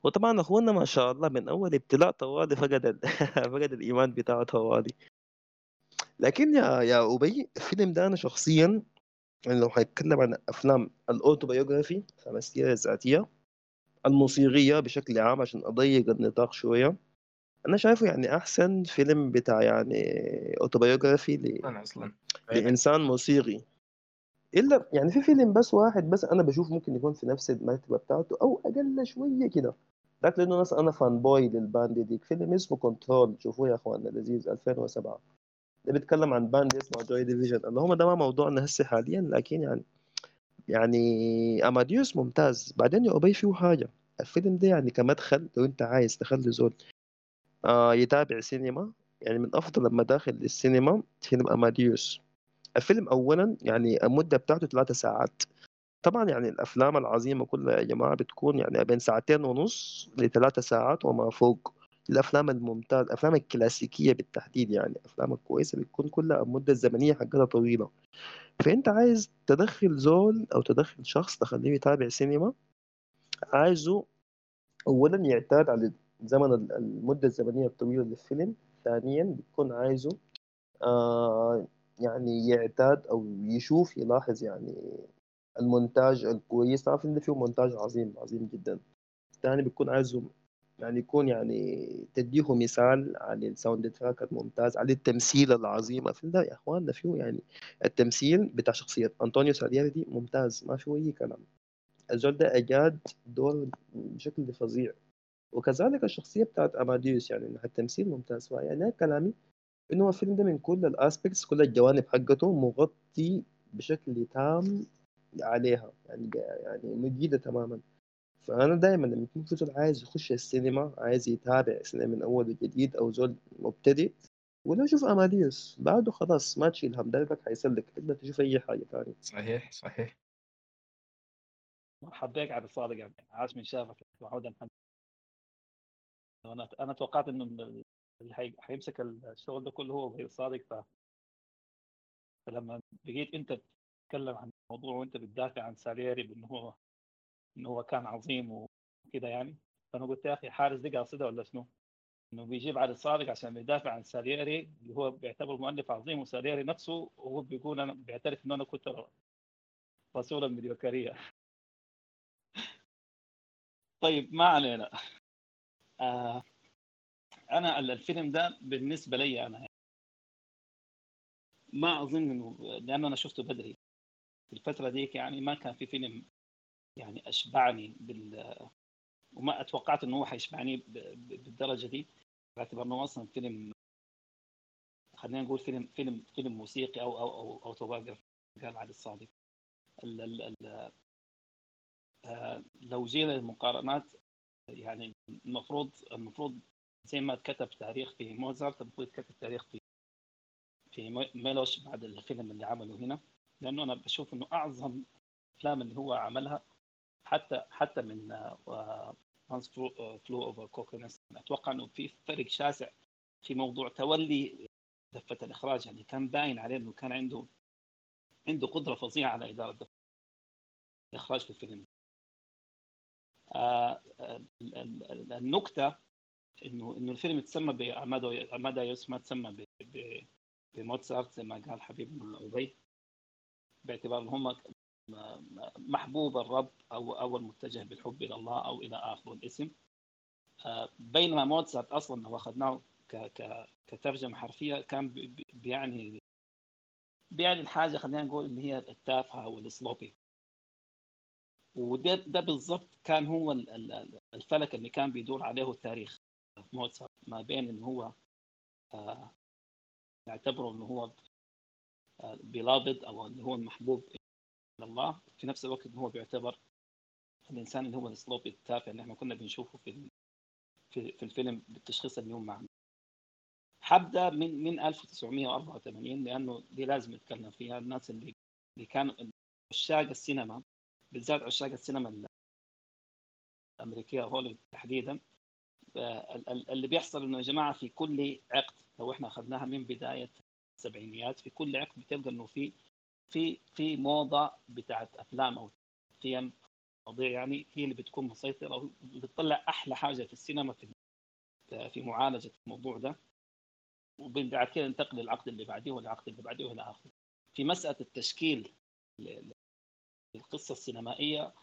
وطبعا أخونا ما شاء الله من أول ابتلاء طوالي فقد ال... فقد الإيمان بتاعه طوالي. لكن يا يا أبي الفيلم ده أنا شخصيا يعني لو هنتكلم عن أفلام ال autobiography افلام السيره الذاتيه الموسيقية بشكل عام عشان أضيق النطاق شوية أنا شايفه يعني أحسن فيلم بتاع يعني autobiography ل... أصلا أصلا لإنسان موسيقي. إلا يعني في فيلم بس واحد بس أنا بشوف ممكن يكون في نفس المرتبة بتاعته أو أقل شوية كده. ذاك لأنه ناس أنا fanboy لل band ديك. فيلم اسمه Control. شوفوه يا اخواننا لذيذ. 2007 ده بيتكلم عن band اسمه Joy Division اللي هم ده ما موضوعنا هسه حاليا لكن يعني يعني اماديوس ممتاز. بعدين يا أبي فيه حاجة. الفيلم ده يعني كمدخل لو أنت عايز تخلي زول آه يتابع سينما يعني من أفضل المداخل للسينما فيلم اماديوس الفيلم اولا يعني المدة بتاعته ثلاثة ساعات. طبعا يعني الأفلام العظيمة كلها يا جماعة بتكون يعني بين ساعتين ونص لثلاثة ساعات وما فوق. الأفلام الممتازه الأفلام الكلاسيكية بالتحديد يعني الافلام الكويسه بتكون كلها المدة الزمنية حقتها طويلة. فأنت عايز تدخل زول أو تدخل شخص تخليه يتابع سينما؟ عايزه اولا يعتاد على زمن ال- المدة الزمنية الطويلة للفيلم. ثانيا بتكون عايزه آه يعني يعتاد أو يشوف يلاحظ يعني المونتاج الكويس. الفيلم ده فيه مونتاج عظيم عظيم جدا. ثاني بيكون عايزهم يعني يكون يعني تديه مثال على ال soundtrack الممتاز على التمثيل العظيم. الفيلم ده يا اخواننا فيه يعني التمثيل بتاع شخصية أنطونيو سالياري دي ممتاز ما فيه أي كلام. الزول ده أجاد دور بشكل فظيع. وكذلك الشخصية بتاعت أماديوس يعني إنها التمثيل ممتاز. يعني كلامي إنه الفيلم ده من كل الأسبكتس كل الجوانب حقته مغطي بشكل تام عليها. يعني يعني مجيدة تماما. فأنا دايما لما يكون في زول عايز يخش السينما عايز يتابع السينما من أول وجديد أو زول مبتدئ ولا شوف أماديوس بعده خلاص ما تشيل هم دربك حيسلك. تقدر تشوف أي حاجة تانية. صحيح صحيح. حبيك على الصادق يعني. عاش من شافك. الحمد أنا أنا توقعت إنه اللي حي- حيمسك الشغل ده كله هو غير صادق ف... فلما بقيت أنت تتكلم عن الموضوع وأنت بتدافع عن ساليري بإنه هو إنه هو كان عظيم وكده يعني. فأنا قلت يا أخي حارس دي قاصده ولا شنو؟ إنه بيجيب علي الصادق عشان بيدافع عن ساليري اللي هو بيعتبر مؤلف عظيم وساليري نفسه وهو بيقول أنا بيعترف إنه أنا كنت رسول الميديوكريه طيب ما علينا. آه أنا ال- الفيلم ده بالنسبة لي أنا يعني ما أظن إنه لأنه أنا شفته بدري. في الفترة ديك يعني ما كان في فيلم يعني أشبعني بال وما أتوقعت إنه هو حيشبعني بالدرجة دي باعتبار إنه أصلا فيلم خلينا نقول فيلم فيلم فيلم موسيقي أو أو أو autobiography قال علي الصادق. ال ال ال آه، لو جينا للمقارنات يعني المفروض المفروض زي ما اتكتب تاريخ في موزارت المفروض يتكتب تاريخ في في مي- ميلوش بعد الفيلم اللي عمله هنا لأنه أنا بشوف إنه أعظم الافلام اللي هو عملها حتى حتى من One Flew Over Cuckoo's Nest أتوقع إنه في فرق شاسع في موضوع تولي دفة الإخراج يعني كان باين عليه إنه كان عنده عنده قدرة فظيعة على إدارة دفة الإخراج في الفيلم. آه، ال- ال- ال- النكتة إنه إنه الفيلم يتسمى باماديوس ما تسمى بموتسارت زي ما قال حبيبنا أبي. باعتبار ان هم محبوب الرب أو أو المتجه بالحب إلى الله أو إلى اخره الاسم. آه، بينما موتسارت أصلا لو أخذناه كترجمة حرفية كان بيعني بيعني الحاجة خلينا نقول اللي هي التافهة أو السلوبي وده ده بالضبط كان هو الفلك اللي كان بيدور عليه التاريخ موتسارت ما بين انه هو آه، يعتبره انه هو بيلابد أو انه هو المحبوب إلى الله. في نفس الوقت هو بيعتبر الإنسان اللي هو السلوبي التافه اللي إحنا كنا بنشوفه في في, في الفيلم بالتشخيص اليوم معنا. حبدأ من من 1984 لأنه دي لازم نتكلم فيها. الناس اللي اللي كانوا عشاق السينما بالذات عشاق السينما الأمريكية هوليوود تحديدا اللي بيحصل إنه يا جماعة في كل عقد لو إحنا أخذناها من بداية السبعينيات في كل عقد بتلقى إنه في في في موضة بتاعت أفلام أو قيم مواضيع يعني هي اللي بتكون مسيطرة وبتطلع أحلى حاجة في السينما في في معالجة الموضوع ده. وبعد كده ننتقل للعقد اللي بعديه والعقد اللي بعديه والى آخره. في مسألة التشكيل القصة السينمائية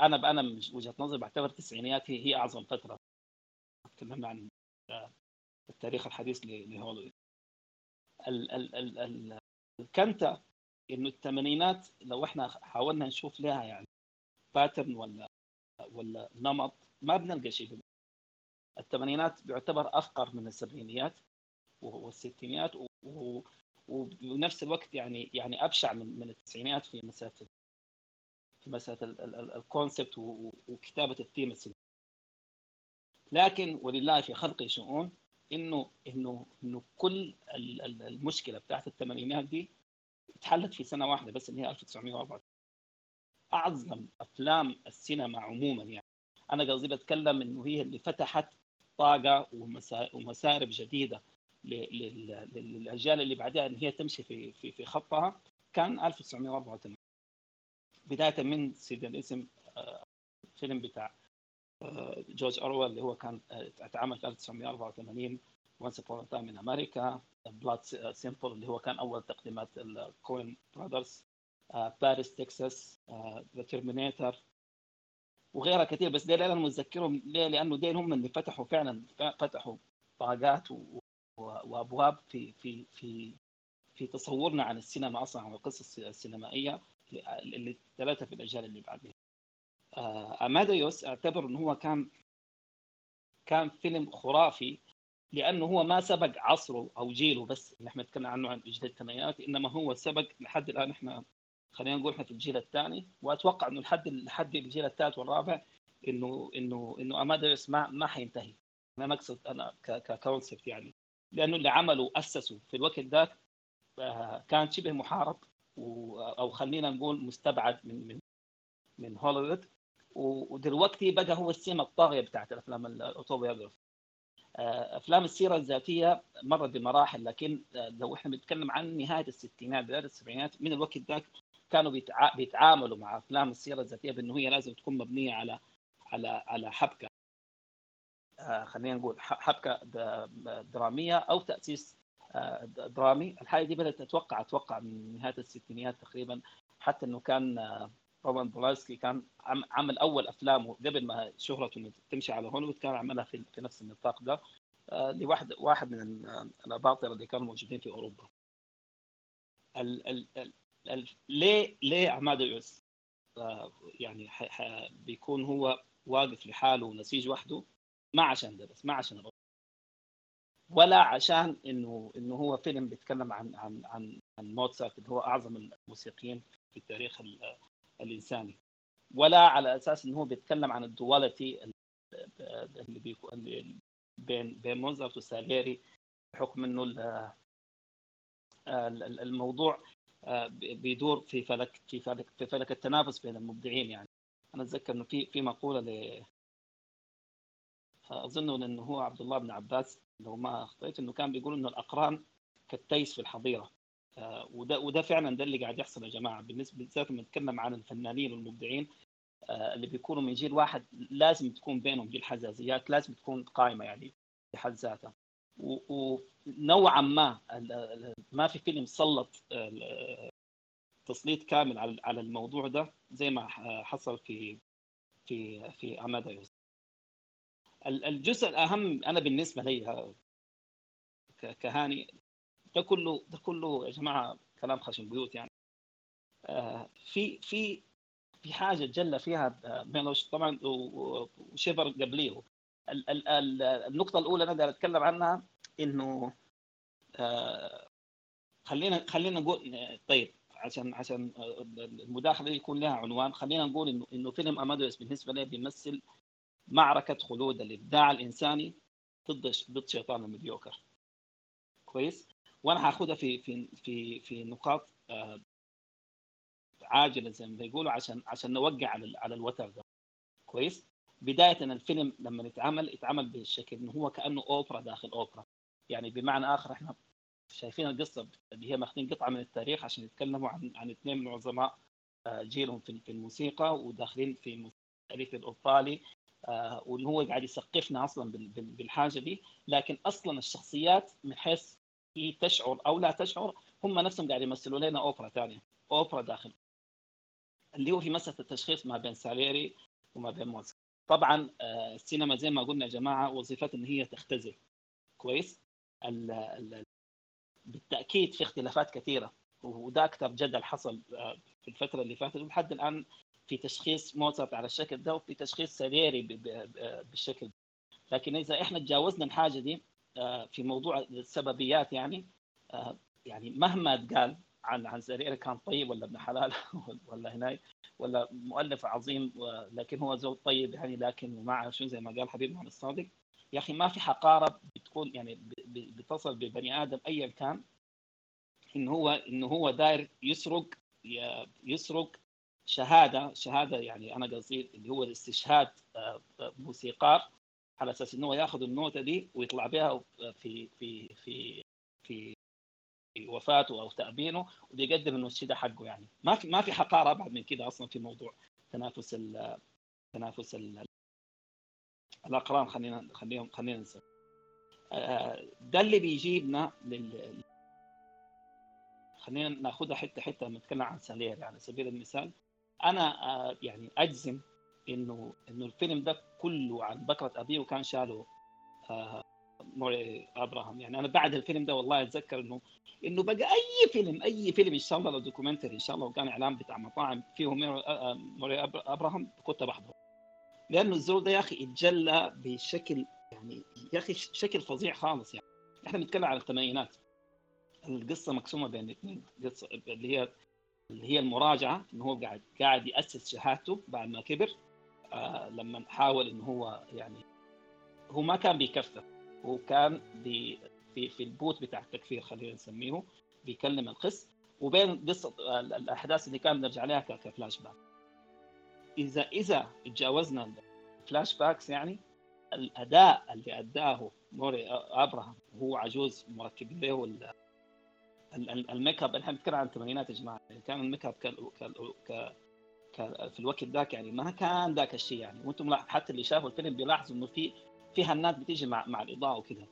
أنا أنا من وجهة نظري بعتبر التسعينيات هي, أعظم فترة. تكلمنا عن التاريخ الحديث لهوليوود. ال ال ال الكنتا إنه الثمانينات لو إحنا حاولنا نشوف لها يعني باترن ولا ولا نمط ما بنلقى شيء الثمانينات بيعتبر افقر من السبعينيات والستينيات ونفس الوقت يعني يعني أبشع من من التسعينيات في مسألة في مسألة الكونسبت وكتابة الثيم لكن ولله في خلقه شؤون انه انه إنه كل المشكلة بتاعت الثمانينات دي اتحلت في سنة واحدة بس اللي هي 1904 أعظم أفلام السينما عموما يعني. أنا قصدي بتكلم إنه هي اللي فتحت طاقة ومسارب جديدة للأجيال اللي بعدها إن هي تمشي في في في خطها. كان 1984 بداية من سيد الاسم فيلم بتاع جورج أورويل اللي هو كان اتعمل في 1984 Once Upon a Time in America, Blood Simple اللي هو كان أول تقديمات ال Coen Brothers باريس تكساس The Terminator وغيرها كثير بس ديل أنا متذكرهم ليه؟ لأنه ديل هم اللي فتحوا فعلا فتحوا طاقات وأبواب في في في في تصورنا عن السينما أصلا عن القصص السينمائية اللي ثلاثة في الأجيال اللي بعدها. آه اماديوس أعتبر انه هو كان كان فيلم خرافي لأنه هو ما سبق عصره أو جيله بس اللي إحنا نتكلم عنه عن جيل الثمانينات إنما هو سبق لحد الآن. إحنا خلينا نقول إحنا في الجيل الثاني وأتوقع إنه لحد لحد الجيل الثالث والرابع إنه إنه إنه اماديوس ما ما حينتهي. أنا اقصد أنا ك concept يعني. لأنه اللي عمله أسسه في الوقت ذاك آه، كان شبه محارب أو خلينا نقول مستبعد من من من هوليوود. ودلوقتي بقى هو السمه الطاغية بتاعت الأفلام ال autobiography. أفلام السيرة الذاتية مرت بمراحل لكن آه، لو إحنا بنتكلم عن نهاية الستينات بداية السبعينات من الوقت ذاك كانوا بيتعاملوا مع أفلام السيرة الذاتية بأنه هي لازم تكون مبنية على على على حبكة آه، خلينا نقول حبكة درامية أو تأسيس درامي. الحاجة دي بدأت تتوقع أتوقع من نهاية الستينيات تقريبا حتى إنه كان رومان بولانسكي كان عمل أول أفلامه قبل ما شهرته تمشي على هوليوود كان عملها في, في نفس النطاق ده آه، لواحد واحد من الأباطرة اللي كانوا موجودين في أوروبا. ال ال ال ال ليه ليه أماديوس آه، يعني بيكون هو واقف لحاله ونسيج وحده؟ ما عشان ده بس ما عشان ولا عشان انه إنه هو فيلم بيتكلم عن عن عن عن موتسارت اللي هو أعظم الموسيقيين في التاريخ الانساني ولا على أساس إنه هو بيتكلم عن الدواليتي اللي بيكون بين بين موزارت وساليري بحكم إنه الموضوع آه، بيدور في فلك في فلك في فلك التنافس بين المبدعين يعني. أنا أتذكر إنه في في مقولة ل اظن إنه هو عبد الله بن عباس لو ما اخطيت إنه كان بيقول إنه الأقران كالتيس في الحظيره آه، وده وده فعلا ده اللي قاعد يحصل يا جماعة. بالنسبة بالذات لما نتكلم عن الفنانين والمبدعين آه، اللي بيكونوا من جيل واحد لازم تكون بينهم دي الحزازيات لازم تكون قائمة يعني في حد ذاتها. ونوعا ما ما في فيلم سلط تسليط كامل على على الموضوع ده زي ما حصل في في في اماديوس الجزء الأهم أنا بالنسبة لي كهاني ده كله ده كله يا جماعة كلام خشن بيوت يعني. آه، في في في حاجة جل فيها ميلوش طبعا وشيفر قبليه. النقطة الأولى أنا أتكلم عنها إنه آه، خلينا خلينا نقول طيب عشان عشان المداخلة يكون لها عنوان خلينا نقول إنه إنه فيلم أمادوس بالنسبة لي بيمثل معركة خلود الإبداع الإنساني ضد ضد شيطان المديوكر. كويس؟ وأنا هاخدها في في في في نقاط آه، عاجلة زي ما بيقولوا عشان عشان نوقع على على الوتر ده. كويس؟ بداية الفيلم لما يتعمل يتعمل بالشكل انه هو كأنه أوبرا داخل أوبرا. يعني بمعنى آخر إحنا شايفين القصة اللي هي ماخذين قطعة من التاريخ عشان يتكلموا عن عن اثنين من عظماء آه، جيلهم في الموسيقى وداخلين في التاريخ الاوبالي آه، وان هو قاعد يثقفنا أصلا بالحاجة دي. لكن أصلا الشخصيات من حيث هي تشعر أو لا تشعر هم نفسهم قاعد يمثلوا لنا أوبرا ثانية أوبرا داخل. اللي هو في مسألة التشخيص ما بين ساليري وما بين موزارت طبعا آه، السينما زي ما قلنا يا جماعة وظيفتها إن هي تختزل. كويس؟ ال ال بالتأكيد في اختلافات كثيرة. وده أكثر جدل حصل آه، في الفترة اللي فاتت. ولحد الآن في تشخيص موزارت على الشكل ده وفي تشخيص ساليري بالشكل ده. لكن إذا إحنا تجاوزنا الحاجة دي آه، في موضوع السببيات يعني يعني مهما تقال عن عن سرير كان طيب ولا ابن حلال ولا هناي ولا مؤلف عظيم لكن هو زوج طيب يعني لكن ومعه شو زي ما قال حبيبنا محمد الصادق يا أخي ما في حقارة بتكون يعني بتصل ببني آدم ايا كان إنه هو إنه هو داير يسرق يسرق شهادة شهادة يعني أنا قصدي اللي هو الاستشهاد آه، موسيقار على أساس إنه ياخذ النوته دي ويطلع بها في في في في وفاته أو تابينه وبيقدم إنه الشيء ده حقه يعني. ما في ما في حقارة أبعد من كده أصلا في موضوع تنافس ال تنافس ال الأقران. خلينا خليهم خلينا نسمي آه، ده اللي بيجيبنا لل خلينا ناخذها حتة حتة لما نتكلم عن سالير يعني. على سبيل المثال أنا آه، يعني أجزم إنه إنه الفيلم ده كله عن بكرة أبيه وكان شاله آه، موري أبراهام. يعني أنا بعد الفيلم ده والله أتذكر إنه إنه بقى أي فيلم أي فيلم إن شاء الله لو documentary إن شاء الله وكان إعلان بتاع مطاعم فيه موري أبراهام كنت بحضره. لأنه الزول ده يا أخي اتجلى بشكل يعني يا أخي شكل فظيع خالص يعني. إحنا بنتكلم على الثمانينات. القصة مقسومة بين الاثنين قصة اللي هي اللي هي المراجعة إنه هو قاعد قاعد يأسس شهادته بعد ما كبر. آه لما حاول إنه هو يعني هو ما كان بيكفر هو كان بي في في ال boat بتاع التكفير خلينا نسميه بيكلم القس وبين قصة الأحداث اللي كان نرجع عليها كفلاش باك إذا إذا تجاوزنا ال flashbacks يعني الأداء اللي أداه موري أبراهام وهو عجوز مركب له الميك أب إحنا بنتكلم عن الثمانينات يا جماعة يعني كان الميك أب. في الوقت ذاك يعني ما كان ذاك الشيء يعني. وأنتم حتى اللي شافوا الفيلم بيلاحظوا إنه في في هنات بتيجي مع مع الإضاءة وكذا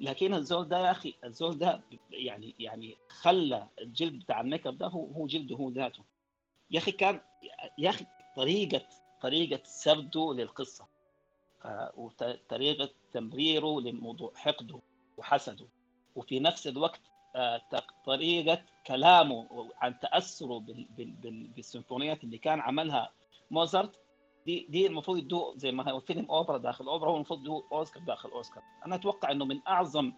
لكن الزول ده يا أخي الزول ده يعني يعني خلى الجلد بتاع الميك أب ده هو هو جلده هو ذاته. يا أخي كان يا أخي طريقه طريقة سرده للقصة. وطريقه تمريره لموضوع حقده وحسده. وفي نفس الوقت طريقة كلامه عن تأثره بالسيمفونيات اللي كان عملها موزارت. دي دي المفروض يدوه زي ما هو فيلم أوبرا داخل أوبرا هو المفروض يدوه أوسكار داخل أوسكار. أنا أتوقع إنه من أعظم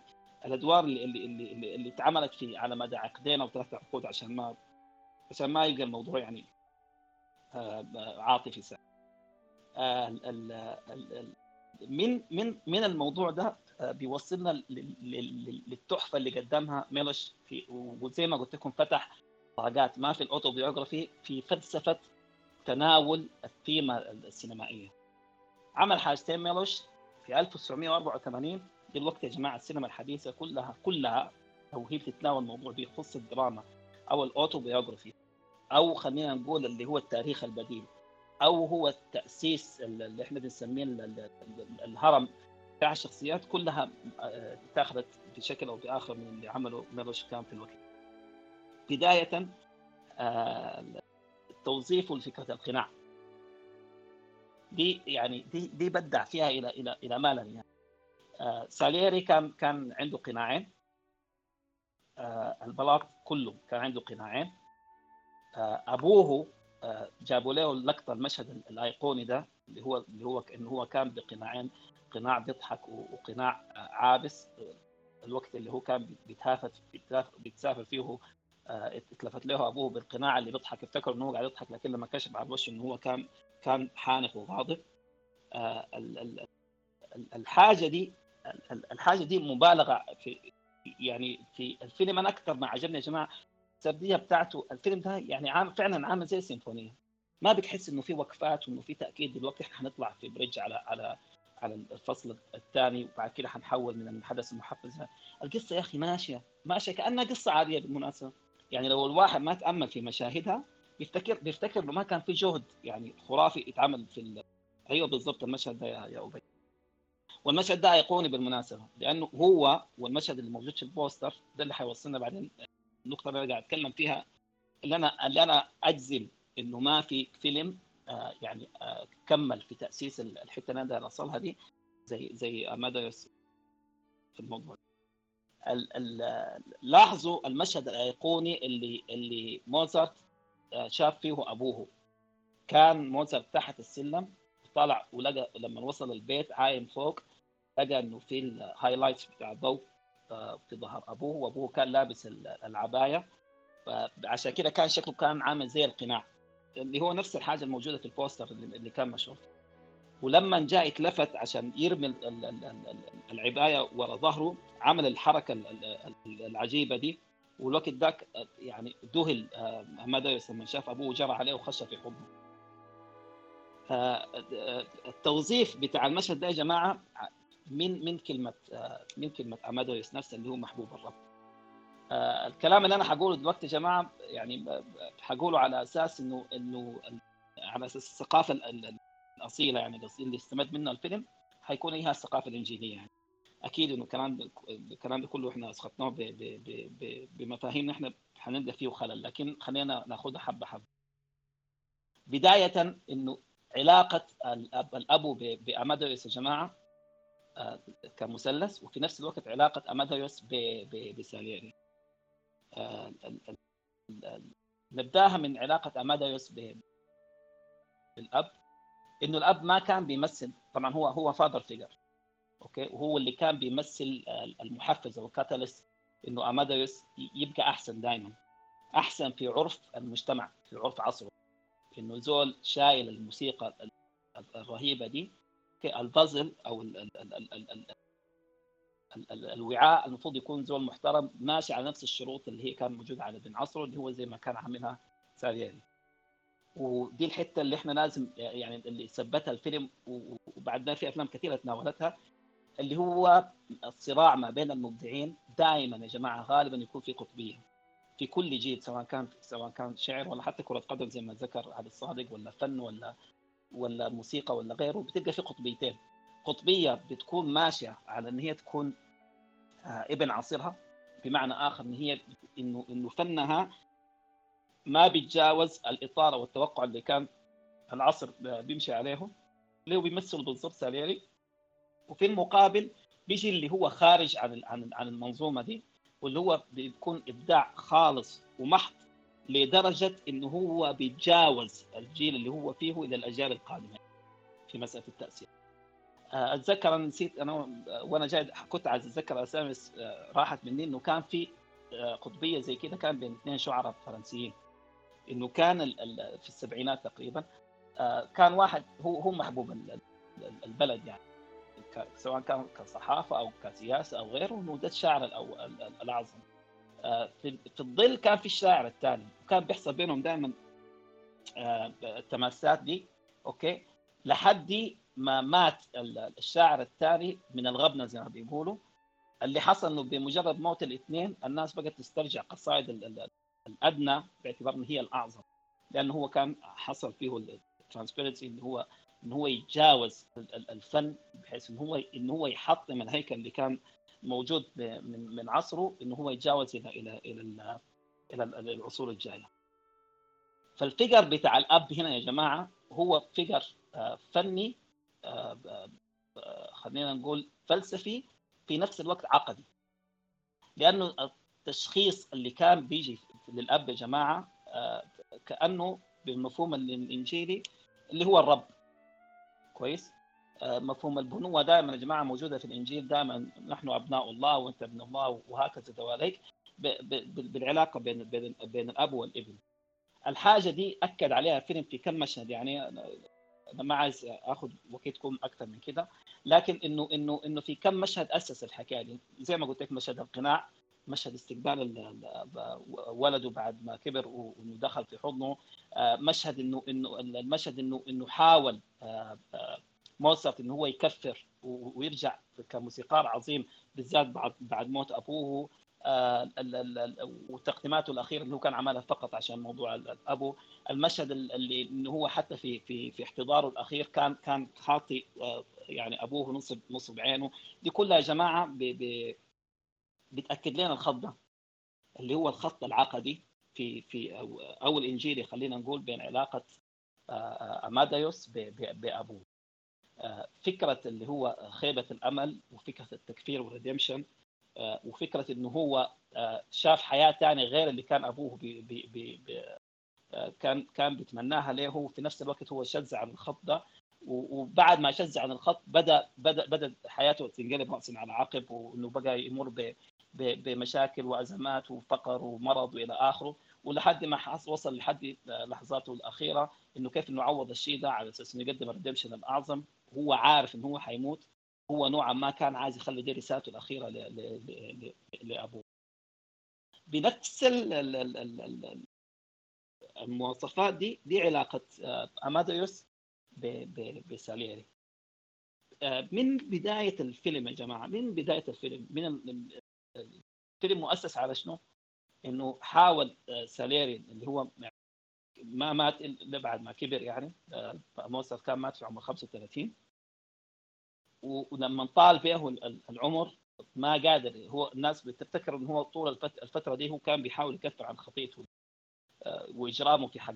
الأدوار اللي اللي اللي, اللي, اتعملت في على مدى عقدين أو ثلاث عقود عشان ما عشان ما يبقى الموضوع يعني آه، عاطفي سهل آه، من من من الموضوع ده آه، بيوصلنا للتحفة اللي قدمها ميلوش في وزي ما قلت لكم فتح طاقات ما في ال autobiography في فلسفة تناول الثيمة السينمائية. عمل حاجتين ميلوش في 1984 دلوقتي يا جماعة السينما الحديثة كلها كلها لو هي بتتناول موضوع بيخص الدراما أو ال autobiography أو خلينا نقول اللي هو التاريخ البديل أو هو التأسيس اللي إحنا بنسميه الهرم بتاع الشخصيات كلها آه، اتاخذت بشكل أو بآخر من اللي عمله ميلوش كان في الوقت. بداية آه، توظيف فكره القناع. دي يعني دي دي بدع فيها إلى إلى إلى ما لا آه، ساليري كان كان عنده قناعين. البلاط كله كان عنده قناعين. أبوه جابوا له اللقطه المشهد الأيقوني ده. اللي هو اللي هو انه هو كان بقناعين قناع بيضحك وقناع عابس الوقت اللي هو كان بيتهافت بيتهاف- بيتسافر فيه آه، اتلفت له أبوه بالقناع اللي بيضحك افتكر إنه هو قاعد يضحك لكن لما كشف على الوش إنه هو كان كان حانق وغاضب. آه، ال- ال- ال- الحاجة دي ال- ال- الحاجة دي مبالغة في يعني في الفيلم أنا أكثر ما عجبني يا جماعة السردية بتاعته الفيلم ده يعني عام فعلا عامل زي السيمفونية. ما بتحس إنه في وقفات وإنه في تأكيد دلوقتي إحنا حنطلع في بريدج على على على الفصل الثاني وبعد كده حنحول من الحدث المحفز. القصة يا أخي ماشية ماشية كأنها قصة عادية بالمناسبة. يعني لو الواحد ما تأمل في مشاهدها بيفتكر بيفتكر إنه ما كان في جهد يعني خرافي اتعمل في ال... أيوه بالضبط المشهد ده يا يا أبي. والمشهد ده أيقوني بالمناسبة لأنه هو والمشهد اللي موجود في البوستر ده اللي حيوصلنا بعدين النقطه اللي أنا قاعد أتكلم فيها اللي أنا اللي أنا أجزم إنه ما في فيلم آه يعني آه كمل في تأسيس الحتة اللي أنا أوصلها دي زي زي اماديوس في الموضوع ال ال لاحظوا المشهد الأيقوني اللي اللي موزارت آه شاف فيه أبوه. كان موزارت تحت السلم طلع ولقى لما وصل البيت عايم فوق لقى إنه في ال highlights بتاع الضوء في ظهر أبوه وأبوه كان لابس العباية. فعشان كده كان شكله كان عامل زي القناع. اللي هو نفس الحاجة الموجودة في البوستر اللي كان مشهور. ولما جاء اتلفت عشان يرمي العباية ورا ظهره عمل الحركة العجيبة دي. والوقت ذاك يعني ذهل اماديوس لما شاف أبوه جرى عليه وخش في حضنه التوظيف بتاع المشهد ده يا جماعة من من كلمة من كلمة أماديوس نفسه اللي هو محبوب الرب. الكلام اللي أنا حقوله دلوقتي يا جماعة يعني حقوله على أساس انه إنه على أساس الثقافة الأصيلة يعني اللي استمد منها الفيلم حيكون هي الثقافه الإنجيلية يعني. أكيد إنه الكلام الكلام ده كله إحنا أسقطناه بمفاهيم إحنا حنلقى فيه خلل. لكن خلينا ناخذها حبة حبة. بداية إنه علاقة الأب الابو بأماديوس يا جماعة كمثلث وفي نفس الوقت علاقة أماديوس بساليري. نبداها من علاقة اماديوس بالأب إنه الأب ما كان بيمثل طبعا هو هو father figure okay؟ وهو اللي كان بيمثل المحفز أو ال catalyst إنه اماديوس يبقى أحسن دائما أحسن في عرف المجتمع في عرف عصره. إنه زول شايل الموسيقى الرهيبة دي ال vessel أو الوعاء المفروض يكون زول محترم ماشي على نفس الشروط اللي هي كان موجودة على ابن عصره اللي هو زي ما كان عاملها ساليري ودي الحتة اللي إحنا لازم يعني اللي ثبتها الفيلم وبعدنا في أفلام كثيرة تناولتها اللي هو الصراع ما بين المبدعين دائما يا جماعة غالبا يكون في قطبية. في كل جيل سواء كان سواء كان شعر ولا حتى كرة قدم زي ما ذكر علي الصادق ولا فن ولا ولا موسيقى ولا غيره بتلقى في قطبيتين. قطبية بتكون ماشية على إن هي تكون إبن عصرها بمعنى آخر إن هي إنه إنه فنها ما بيتجاوز الإطار أو التوقع اللي كان العصر بيمشي عليه اللي هو بيمثل بالضبط ساليري وفي المقابل بيجي اللي هو خارج عن عن عن المنظومة دي واللي هو بيكون إبداع خالص ومحض لدرجة انه هو بيتجاوز الجيل اللي هو فيه إلى الأجيال القادمة في مسألة التأثير. أتذكر أنا نسيت أنا وأنا جاي كنت عايز أتذكر اسامي راحت مني إنه كان في قطبية زي كده كان بين اثنين شعراء فرنسيين. إنه كان في السبعينات تقريبا كان واحد هو هو محبوب البلد يعني. سواء كان كصحافة أو كسياسة أو غيره إنه ده الشاعر الاعظم في الظل كان في الشاعر الثاني. وكان بيحصل بينهم دائما التماسات دي okay؟ لحد ما مات الشاعر الثاني من الغبنة زي ما بيقولوا اللي حصل إنه بمجرد موت الاثنين الناس بقت تسترجع قصائد الأدنى باعتبار إن هي الأعظم لأنه هو كان حصل فيه ال transcendency اللي هو إن هو يتجاوز الفن بحيث إن هو إن هو يحطم الهيكل اللي كان موجود من من عصره إن هو يتجاوز إلى إلى إلى إلى العصور الجاية. فال figure بتاع الأب هنا يا جماعة هو figure آه، فني خلينا نقول فلسفي في نفس الوقت عقدي. لأنه التشخيص اللي كان بيجي للأب يا جماعة كأنه بالمفهوم الإنجيلي اللي هو الرب. كويس؟ آه، مفهوم البنوة دائما يا جماعة موجودة في الإنجيل دائما نحن أبناء الله وأنت ابن الله وهكذا دواليك بالعلاقة بين بين بين الأب والإبن. الحاجة دي أكد عليها فيلم في كم مشهد يعني أنا ما عايز اخذ وقتكم أكثر من كده. لكن إنه إنه إنه في كم مشهد أسس الحكاية دي. زي ما قلت لك مشهد القناع مشهد استقبال ولده بعد ما كبر وإنه دخل في حضنه. آه، مشهد إنه إنه المشهد إنه إنه حاول آه، آه، موزارت إنه هو يكفر ويرجع كموسيقار عظيم بالذات بعد بعد موت أبوه. وتقديماته الأخيرة اللي هو كان عملها فقط عشان موضوع أبو المشهد اللي إنه هو حتى في في في احتضاره الأخير كان كان خاطي يعني أبوه نصب نصب عينه دي كلها يا جماعة بتأكد لنا الخط ده اللي هو الخط العقدي في في أو, أو الانجيلي خلينا نقول بين علاقة آه، آه، اماديوس بأبوه. آه، فكرة اللي هو خيبة الأمل وفكرة التكفير وال redemption وفكرة إنه هو شاف حياة ثانية غير اللي كان أبوه بي بي بي كان كان بيتمناها له وفي نفس الوقت هو شذ عن الخط ده. وبعد ما شذ عن الخط بدأ بدأ بدأ حياته تنقلب راسا على عقب وإنه بقى يمر بمشاكل وأزمات وفقر ومرض وإلى آخره. ولحد ما وصل لحد لحظاته الأخيرة إنه كيف إنه عوض الشيء ده على أساس إنه يقدم الريدمشن الأعظم. هو عارف إنه هو حيموت. هو نوعا ما كان عايز يخلي دي رسالته الأخيرة لأبوه. بنفس المواصفات دي دي علاقة آه، أماديوس بساليري. آه، من بداية الفيلم يا جماعة من بداية الفيلم من الفيلم مؤسس على شنو؟ إنه حاول آه، ساليري اللي هو ما مات إلا بعد ما كبر يعني موسر كان مات في عمر 35 ولما طال به العمر ما قادر هو الناس بتفتكر انه هو طول الفترة دي هو كان بيحاول يكفر عن خطيته آه، وإجرامه في حق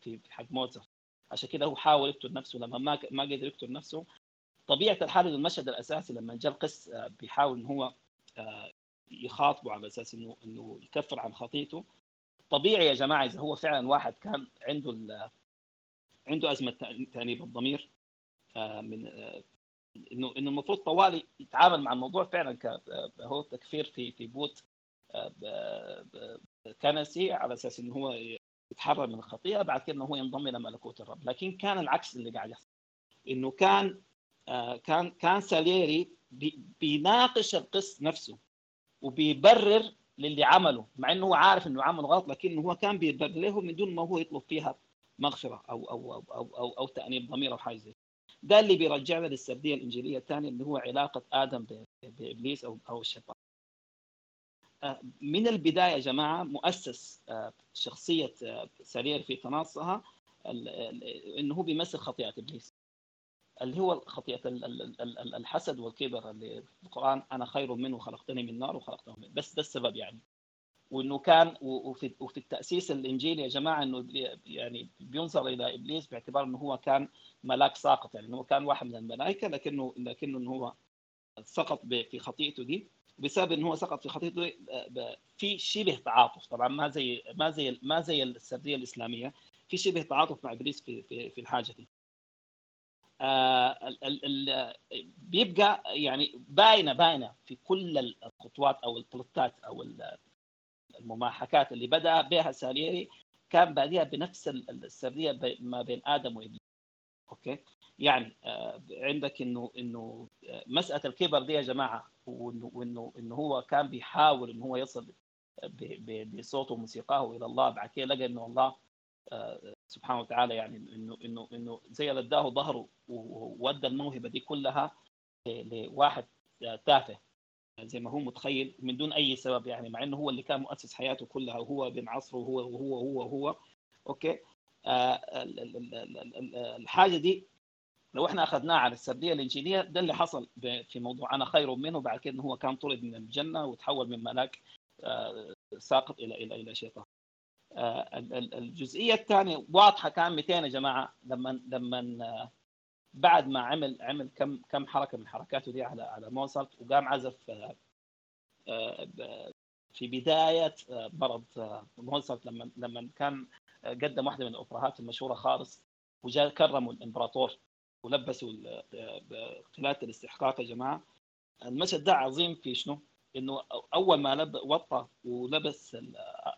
في حق موزر عشان كده هو حاول يقتل نفسه لما ما ما قدر يقتل نفسه طبيعة الحال المشهد الأساسي لما جاء القس بيحاول إن هو يخاطبه على أساس إنه إنه يكفر عن خطيته. طبيعي يا جماعة إذا هو فعلا واحد كان عنده عنده أزمة تأنيب الضمير آه، من آه، إنه إنه المفروض طوالي يتعامل مع الموضوع فعلا هو تكفير في في بوت آه، كنسي على أساس إنه هو يتحرر من الخطيئة بعد كده إنه هو ينضم إلى ملكوت الرب. لكن كان العكس اللي قاعد يحصل. إنه كان كان كان ساليري بيناقش القس نفسه وبيبرر للي عمله مع إنه هو عارف إنه عمل غلط لكن هو كان بيبرر له من دون ما هو يطلب فيها مغفرة أو أو أو أو أو, أو تأنيب ضمير أو حاجة زي ده اللي بيرجعنا للسردية الإنجيلية الثانية اللي هو علاقة آدم بإبليس أو أو الشيطان. آه، من البداية يا جماعة مؤسس آه، شخصية آه، سرير في تناصها إنه هو بيمثل خطيئة إبليس. اللي هو خطيئة الحسد والكبر اللي في القرآن أنا خير منه خلقتني من نار وخلقته من بس ده السبب يعني وإنه كان وفي وفي التأسيس الانجيلي يا جماعة إنه يعني بينظر إلى إبليس باعتبار إنه هو كان ملاك ساقط يعني هو كان واحد من الملائكة لكنه لكنه إنه هو سقط في خطيئته دي بسبب إنه هو سقط في خطيئته في شبه تعاطف طبعا ما زي ما زي ما زي السردية الإسلامية في شبه تعاطف مع إبليس في في, في الحاجة دي. آه، بيبقى يعني باينه باينة في كل الخطوات أو البلوتات أو المماحكات اللي بدأ بها ساليري كان باديها بنفس السردية ما بين آدم وإبليس. أوكي؟ يعني آه، عندك إنه إنه آه، مسألة الكبر دي يا جماعة وإنه وإنه إنه هو كان بيحاول إنه هو يصل بصوته وموسيقاه إلى الله بعد كده لقى إنه الله سبحانه وتعالى يعني إنه إنه إنه زي اللي اداه ظهره وودى الموهبة دي كلها لواحد تافه. زي ما هو متخيل من دون أي سبب يعني مع إنه هو اللي كان مؤسس حياته كلها وهو بين عصره وهو وهو وهو وهو أوكي؟ آه الحاجة دي لو إحنا اخذناه على السردية الانجيليه ده اللي حصل في موضوع أنا خير منه بعد كده هو كان طرد من الجنة وتحول من ملاك آه، ساقط إلى إلى إلى شيطان. آه، الجزئية الثانية واضحة كان 200 يا جماعة لما لما بعد ما عمل عمل كم كم حركة من حركاته دي على على موزارت وقام عزف في بداية مرض موزارت لما لما كان قدم واحدة من الأوبراهات المشهورة خالص وجاء كرموا الإمبراطور ولبسوا قلاده الاستحقاق يا جماعة المشهد ده عظيم في شنو؟ إنه أول ما لب وطى ولبس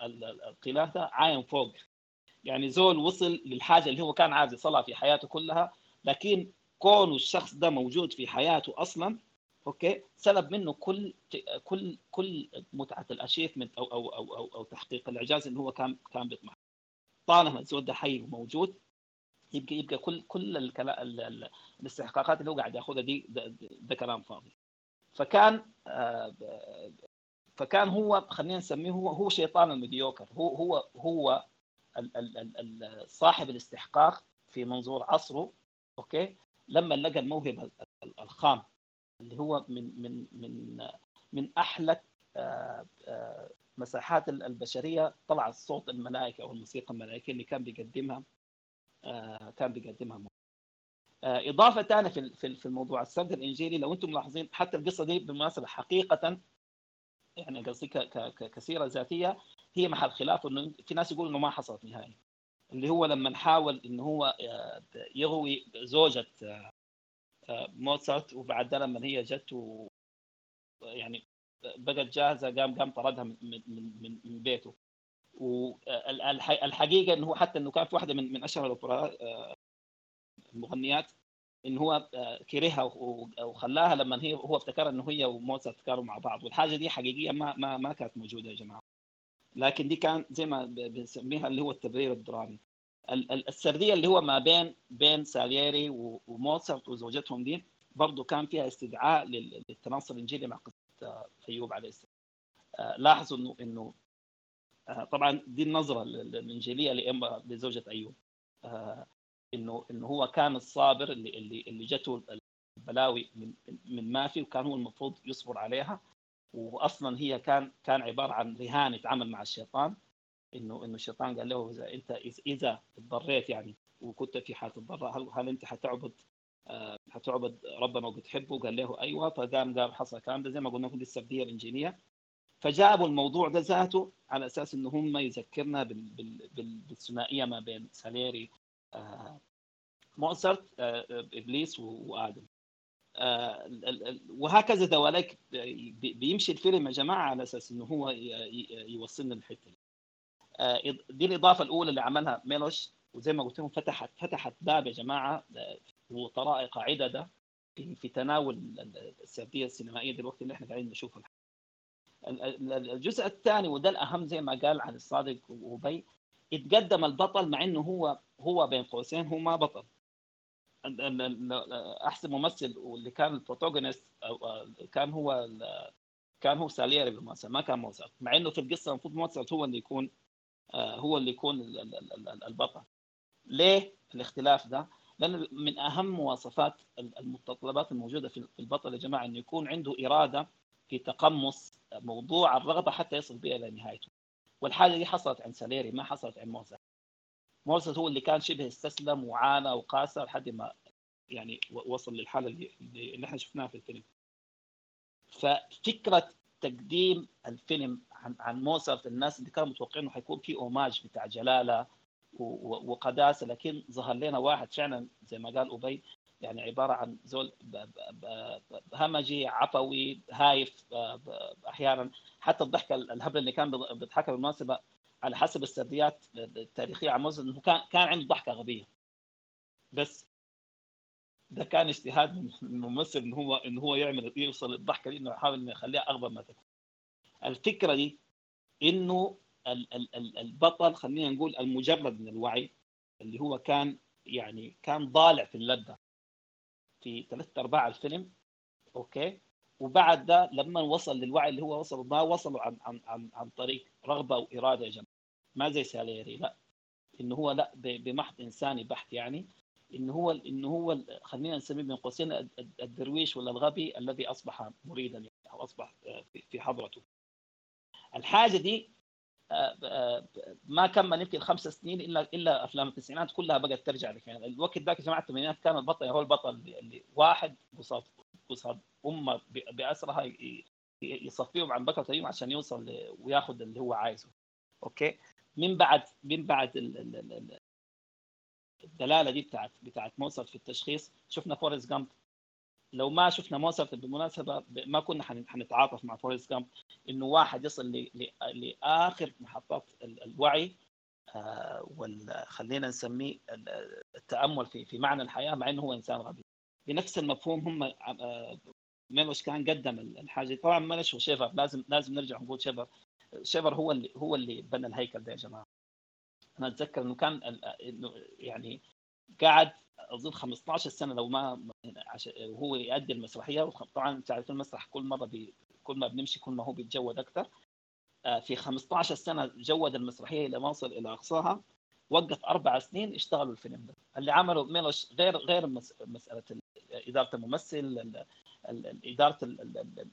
القلاده عاين فوق يعني زول وصل للحاجة اللي هو كان عايز يصلها في حياته كلها لكن كون الشخص ده موجود في حياته أصلا أوكي سلب منه كل كل كل متعة ال achievement أو أو أو أو, أو تحقيق الإعجاز اللي هو كان كان بيطمح. طالما الزول ده حي وموجود يبقى يبقى كل كل الكلام الاستحقاقات اللي هو قاعد ياخذها دي ده, ده كلام فاضي. فكان آه، فكان هو خلينا نسميه هو هو شيطان ال mediocre هو هو هو صاحب الاستحقاق في منظور عصره أوكي؟ لما لقى الموهبة الخام اللي هو من من من من أحلى آه، آه، مساحات البشرية طلع صوت الملائكة أو الموسيقى الملائكية اللي كان بيقدمها آه، كان بيقدمها إضافة ثانية في في الموضوع السرد الإنجيلي لو أنتم ملاحظين حتى القصة دي بالمناسبة حقيقة يعني قصدي كسيرة ذاتية هي محل خلاف إنه في ناس يقولوا إنه ما حصلت نهائي. اللي هو لما حاول انه هو يغوي زوجة موتسارت وبعد لما هي جت و يعني بقت جاهزة قام قام طردها من من من, بيته. والحقيقة انه حتى إنه كان في واحدة من من أشهر المغنيات انه هو كرهها وخلاها لما هي هو افتكر إنه هي وموتسارت كانوا مع بعض. والحاجة دي حقيقية ما ما ما كانت موجودة يا جماعة. لكن دي كان زي ما بنسميها اللي هو التبرير الدرامي. السردية اللي هو ما بين بين سالييري وموتسارت وزوجتهم دي برضه كان فيها استدعاء للتناصر الانجيلي مع قصة أيوب عليه السلام. آه، لاحظوا انه إنه آه، طبعا دي النظرة الإنجيلية لزوجة أيوب. آه، انه إنه هو كان الصابر اللي اللي اللي جته البلاوي من من ما في وكان هو المفروض يصبر عليها. واصلا هي كان كان عبارة عن رهان يتعامل مع الشيطان انه إنه الشيطان قال له اذا إنت إذا اضطريت يعني وكنت في حالة الضراء هل هل أنت حتعبد آه، حتعبد ربنا وبتحبه قال له أيوه فقام قام حصل الكلام ده زي ما قلنا في السرديه الانجيليه فجابوا الموضوع ده ذاته على أساس إنه هم يذكرنا بالثنائية ما بين ساليري آه، آه، إبليس وآدم. وهكذا دواليك بيمشي الفيلم يا جماعة على أساس إنه هو يوصلنا الحته دي. آه، دي الإضافة الأولى اللي عملها ميلوش وزي ما قلت لكم فتحت فتحت باب يا جماعة آه، وطرائق عدده في في تناول السردية السينمائية دلوقتي اللي إحنا قاعدين نشوفها الجزء الثاني وده الأهم زي ما قال عن الصادق وبي اتقدم البطل مع إنه هو هو بين قوسين هو ما بطل. أحسن ممثل واللي كان البروتاغونست كان هو كان هو ساليري بالمناسبة ما كان موزارت. مع إنه في القصة المفروض موزارت هو اللي يكون آه، هو اللي يكون البطل. ليه الاختلاف ده؟ لأن من أهم مواصفات المتطلبات الموجودة في البطل يا جماعة أنه يكون عنده إرادة في تقمص موضوع الرغبة حتى يصل بها إلى نهايته. والحاجة دي حصلت عند ساليري ما حصلت عند موزارت. موزارت هو اللي كان شبه استسلم وعانى وقاسى لحد ما يعني وصل للحالة اللي, اللي إحنا شفناها في الفيلم. ففكرة تقديم الفيلم عن عن موزارت الناس اللي كانوا متوقعين إنه حيكون في اوماج بتاع جلالة وقداسة لكن ظهر لنا واحد فعلا زي ما قال أبي يعني عبارة عن زول همجي عفوي هايف أحيانا حتى الضحك الهبل اللي كان بيضحكها بالمناسبة على حسب السرديات التاريخية عن موزارت إنه كان كان عنده ضحكة غبية. بس ده كان اجتهاد من الممثل ان هو ان هو يعمل يوصل للضحكه دي إنه يحاول إنه يخليها أغبى ما تكون. الفكرة دي إنه البطل خلينا نقول المجرد من الوعي اللي هو كان يعني كان ضالع في اللذة في ثلاث أرباع الفيلم أوكي؟ وبعد ده لما وصل للوعي اللي هو وصل ما وصلوا عن عن عن, عن طريق رغبة وإرادة يا جماعة ما زي ساليري لا. انه هو لا بمحض إنساني بحت يعني. انه هو انه هو خلينا نسميه بين قوسين الدرويش ولا الغبي الذي أصبح مريدا يعني أو أصبح في حضرته. الحاجة دي آه، آه، ما كمل يمكن خمس سنين إلا إلا أفلام التسعينات كلها بقت ترجع لك يعني. الوقت ذاك جماعة الثمانينات كان البطل هو البطل اللي واحد قصاد قصاد أمة بأسرها يصفيهم عن بكرة عشان يوصل وياخذ اللي هو عايزه. أوكي؟ من بعد من بعد الدلالة دي بتاعت بتاعت موصل في التشخيص شفنا فورست جامب. لو ما شفنا موزارت بالمناسبه ما كنا حنتعاطف مع فورست جامب إنه واحد يصل لآخر محطات الوعي آه، خلينا نسميه التأمل في في معنى الحياة مع إنه هو إنسان غبي. بنفس المفهوم هم آه، ميلوش كان قدم الحاجة طبعا ميلوش وشيفر لازم لازم نرجع نقول شيفر. شيفر هو اللي هو اللي بنى الهيكل ده يا جماعة. أنا أتذكر إنه كان إنه يعني قاعد أظن 15 سنة لو ما وهو يؤدي المسرحية طبعا تعرف المسرح كل مره بي كل ما بنمشي كل ما هو بيتجود أكثر آه، في 15 سنة جود المسرحية إلى ما وصل إلى أقصاها. وقف أربع سنين اشتغلوا الفيلم ده. اللي عمله ميلوش غير غير مسألة إدارة الممثل إدارة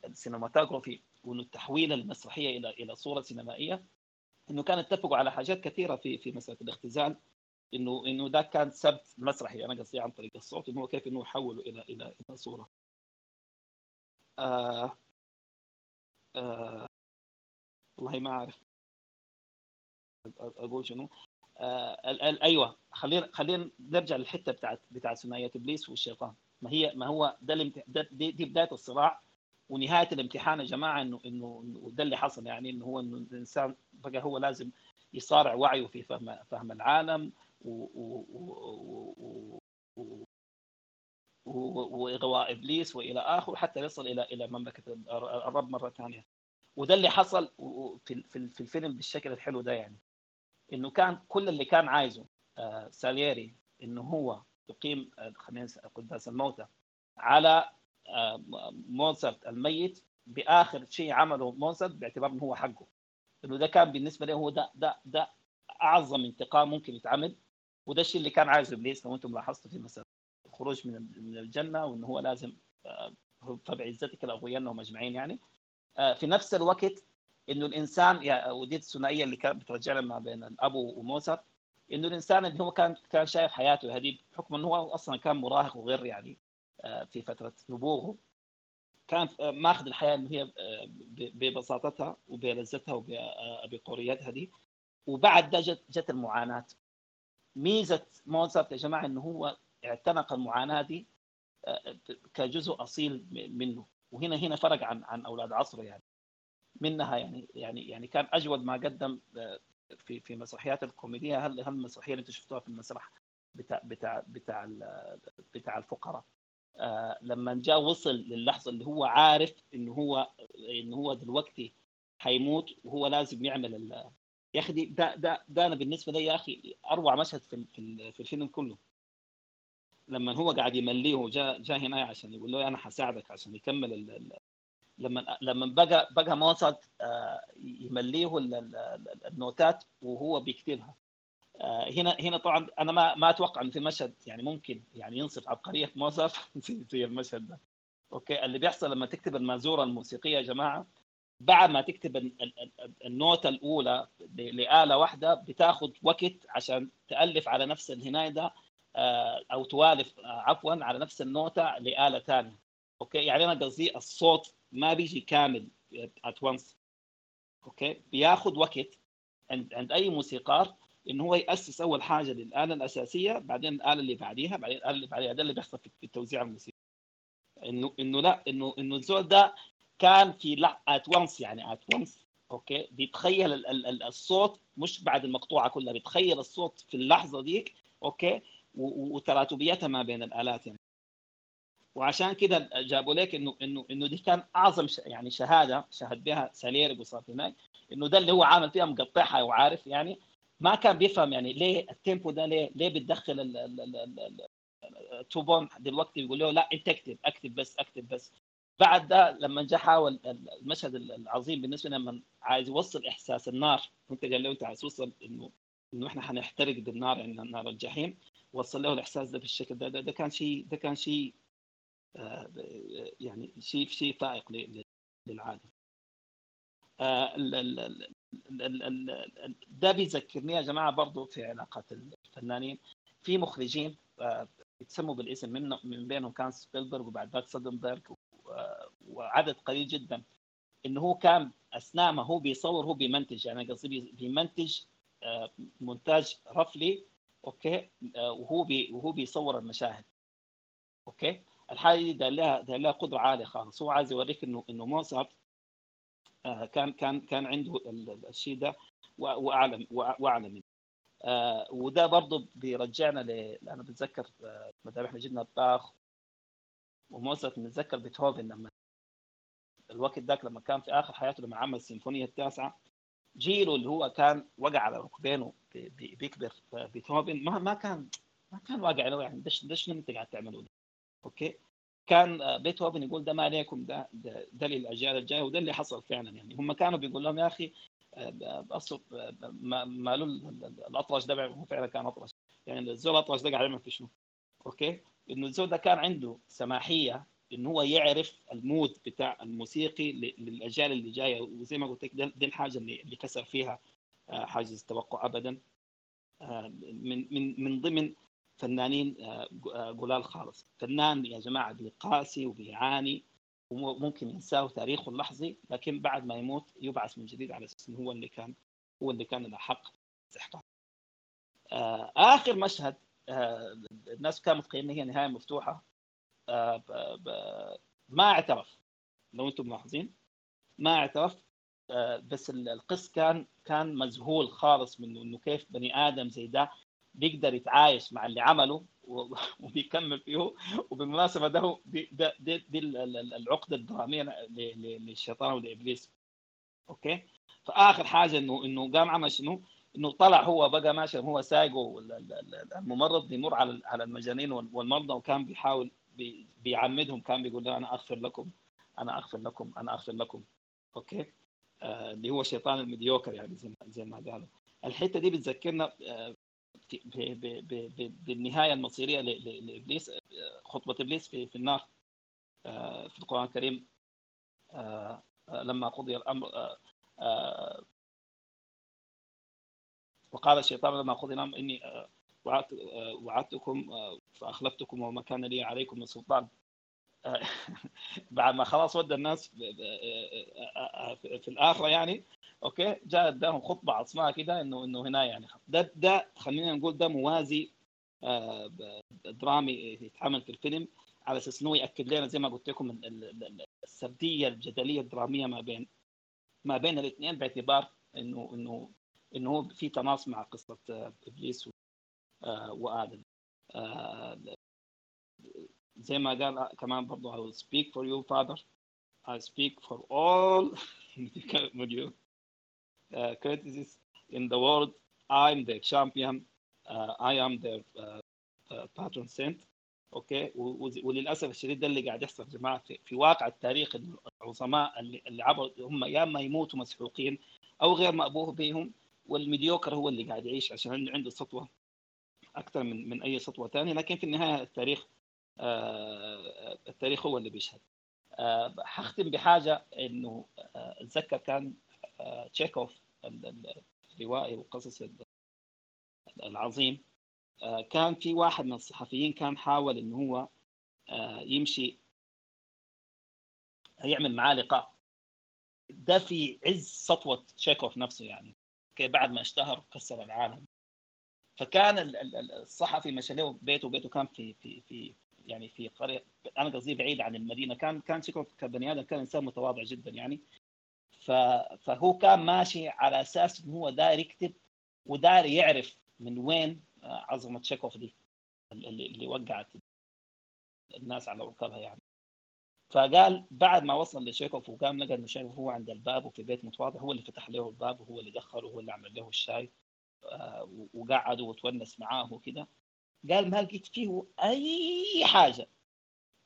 ال cinematography وانه تحويل المسرحية إلى إلى صورة سينمائية إنه كان اتفقوا على حاجات كثيرة في في مسألة الاختزال انه إنه ده كان سبت مسرحي أنا قصدي عن طريق الصوت إنه كيف إنه يحوله إلى إلى إلى صورة. آه آه والله ما أعرف. أقول شنو. آه أيوه خلينا خلينا نرجع للحتة بتاعت بتاعت ثنائية إبليس والشيطان. ما هي ما هو ده, الامتح... ده دي, دي بداية الصراع ونهاية الامتحان يا جماعة انه انه ده اللي حصل يعني إنه هو إنه الإنسان بقى هو لازم يصارع وعيه في فهم فهم العالم وإغواء إبليس وإلى آخره حتى يصل إلى إلى مملكة الرب مرة ثانية. وده اللي حصل في في الفيلم بالشكل الحلو ده يعني. إنه كان كل اللي كان عايزه آه، سالييري إنه هو آه، خلينا قداس الموتى على آه، موزارت الميت بآخر شيء عمله موزارت باعتبار إنه هو حقه. إنه ده كان بالنسبة له هو ده ده ده أعظم انتقام ممكن يتعمل. وده الشيء اللي كان عايز إبليس لو أنتم لاحظتوا في مثلا الخروج من من الجنة وإنه هو لازم آه، فبعزتك لاغوينهم اجمعين يعني. آه، في نفس الوقت إنه الإنسان ودي الثنائية اللي كانت بترجعنا ما بين الأب وموسى إنه الإنسان اللي هو كان كان شايف حياته هذه بحكم إنه هو أصلا كان مراهق وغير يعني آه، في فترة نبوغه كان ماخذ الحياة اللي هي ببساطتها وبلذتها وبقوريتها دي وبعد ده جت جت المعاناة. ميزة موزارت يا جماعة إنه هو اعتنق المعاناة دي آه، كجزء أصيل منه. وهنا هنا فرق عن عن أولاد عصره يعني. منها يعني يعني يعني كان أجود ما قدم آه، في في مسرحيات الكوميدية. هل هل المسرحية اللي أنتم شفتوها في المسرح بتاع بتاع بتاع بتاع الفقراء؟ آه لما جاء وصل للحظة اللي هو عارف انه هو انه هو دلوقتي حيموت وهو لازم يعمل يا أخي ده ده ده أنا بالنسبة لي يا أخي أروع مشهد في في, في الفيلم كله. لما هو قاعد يمليه وجاء جاء هنا عشان يقول له أنا حساعدك عشان يكمل لما لما بقى بقى موصد آه، يمليه النوتات وهو بيكتبها. آه، هنا هنا طبعا أنا ما ما أتوقع انه في مشهد يعني ممكن يعني ينصف عبقرية موزارت في المشهد ده. أوكي اللي بيحصل لما تكتب المازورة الموسيقية يا جماعة بعد ما تكتب النوتة الأولى لآلة واحدة بتاخذ وقت عشان تألف على نفس الهناية ده آه، أو توالف عفوا على نفس النوتة لآلة ثانية أوكي يعني أنا قصدي الصوت ما بيجي كامل at once أوكي بياخذ وقت عند عند أي موسيقار إنه هو يأسس أول حاجة للآلة الأساسية بعدين الآلة اللي بعديها بعدين الآلة اللي بعديها ده اللي بيحصل في التوزيع الموسيقي إنه إنه لا إنه إنه الزول ده كان في لا at once يعني at once أوكي بيتخيل ال ال الصوت مش بعد المقطوعة كلها بيتخيل الصوت في اللحظة ديك. أوكي وتراتبيتها ما بين الآلات يعني. وعشان كده جابوا لك انه انه إنه دي كان أعظم. يعني شهادة شهد بها ساليري وصار هناك إنه ده اللي هو عامل فيها مقطعها وعارف يعني ما كان بيفهم يعني ليه ال tempo ده ليه ليه بتدخل ال trombone دلوقتي بيقول له لا أنت اكتب اكتب بس اكتب بس بعد ده لما جاء حاول المشهد العظيم بالنسبة لما عايز يوصل إحساس النار وانت قال له أنت عايز توصل انه إنه إحنا حنحترق بالنار يعني نار الجحيم وصل له الإحساس ده بالشكل ده ده, ده كان شيء ده كان شيء يعني شيء شيء فائق للعالم آه، ده بيذكرني يا جماعة برضه في علاقات الفنانين. في مخرجين يتسموا بالاسم من من بينهم كان سبيلبرغ وبعد ذاك سودنبرغ وعدد قليل جدا. انه هو كان أثناء ما هو بيصور هو بيمنتج. يعني قصدي بيمنتج آه، مونتاج roughly أوكي؟ آه، وهو وهو بيصور المشاهد. أوكي؟ الحاجة دي لها ده لها قدرة عالية خالص. هو عايز يوريك انه إنه موزارت آه، كان كان كان عنده الشيء ده واعلى واعلى منه وده برضه بيرجعنا ل أنا بتذكر ما دام إحنا جبنا باخ وموزارت بنتذكر بيتهوفن لما الوقت ذاك لما كان في آخر حياته لما عمل السيمفونية التاسعة جيله اللي هو كان وقع على ركبينه بيكبر بيتهوفن. ما ما كان ما كان واقع له يعني دش دش انت قاعد تعمله أوكي. كان بيتهوفن يقول ده ما عليكم ده ده, للأجيال الجاية وده اللي حصل فعلا يعني. هم كانوا بيقول لهم يا أخي اصل ما له الأطرش ده هو فعلا كان أطرش. يعني الزول الأطرش ده قاعد يعمل في شنو. أوكي. إنه الزول ده كان عنده سماحية ان هو يعرف ال mood بتاع الموسيقي للأجيال اللي جاية. وزي ما قلت لك دي الحاجة اللي كسر فيها آه، حاجز التوقع ابدا. آه، من من من ضمن فنانين قلال آه، خالص. فنان يا جماعة بيقاسي وبيعاني وممكن ينساه تاريخه اللحظي لكن بعد ما يموت يبعث من جديد على أساس هو اللي كان هو اللي كان له حق استحقاق. آخر مشهد الناس كانت متخيلين هي نهاية مفتوحة. آه، ما اعترف. لو أنتم ملاحظين ما اعترف. آه، بس القس كان كان مذهول خالص منه إنه كيف بني آدم زي ده بيقدر يتعايش مع اللي عمله وبيكمل فيه. وبالمناسبة ده دي, دي, العقدة الدرامية للشيطان ولإبليس. أوكي؟ فآخر حاجة انه إنه قام عمل شنو؟ إنه طلع هو بقى ماشي هو سايق الممرض بيمر على على المجانين والمرضى وكان بيحاول بيعمدهم. كان بيقول أنا أغفر لكم أنا أغفر لكم أنا أغفر لكم. أوكي؟ آه اللي هو شيطان ال mediocre يعني زي ما زي ما قالوا. الحتة دي بتذكرنا آه بالنهاية المصيرية لإبليس خطبة إبليس في, في النار آه في القرآن الكريم. آه, آه، لما قضي الأمر وقال الشيطان لما قضي الأمر إني وعدتكم فأخلفتكم وما كان لي عليكم من سلطان. بعد ما خلاص ودى الناس في الآخرة يعني أوكي جاء اداهم خطبة عصماء كده إنه إنه هنا يعني. ده ده خلينا نقول ده موازي درامي يتعمل في الفيلم على أساس إنه يأكد لنا زي ما قلت لكم السردية الجدلية الدرامية ما بين ما بين الاثنين باعتبار إنه إنه إنه في تناص مع قصة إبليس آه، وآدم. آه، زي ما قال كمان برضه I will speak for you father. I speak for all you. Uh, courtesies in the world I'm the champion uh, I am the uh, uh, patron saint. أوكي وللأسف الشديد ده اللي قاعد يحصل يا جماعة في, في واقع التاريخ العظماء اللي, اللي عبروا هم يا إما يموتوا مسحوقين أو غير مأبوه بهم وال mediocre هو اللي قاعد يعيش عشان عنده سطوة أكثر من من أي سطوة ثانية لكن في النهاية التاريخ التاريخ هو اللي بيشهد. آه، حختم بحاجة إنه آه، أتذكر كان تشيكوف الروائي وقصص العظيم. كان في واحد من الصحفيين كان حاول إنه هو يمشي يعمل معاه لقاء. ده في عز سطوة تشيكوف نفسه يعني بعد ما اشتهر كسر العالم. فكان الصحفي مشى له بيته بيته كان في في في يعني في قرية أنا قصدي بعيد عن المدينة. كان كان شكله كبني آدم كان إنسان متواضع جدا يعني. فهو كان ماشي على أساس إنه هو داير يكتب وداير يعرف من وين آه، عظمة تشيكوف دي اللي, اللي وقعت الناس على ركبها يعني. فقال بعد ما وصل لشيكوف وقام لقى إنه شيكوف هو عند الباب وفي بيت متواضع هو اللي فتح له الباب وهو اللي دخله وهو اللي عمل له الشاي آه، وقعدوا وتونس معاه وكذا قال ما لقيت فيه أي حاجة.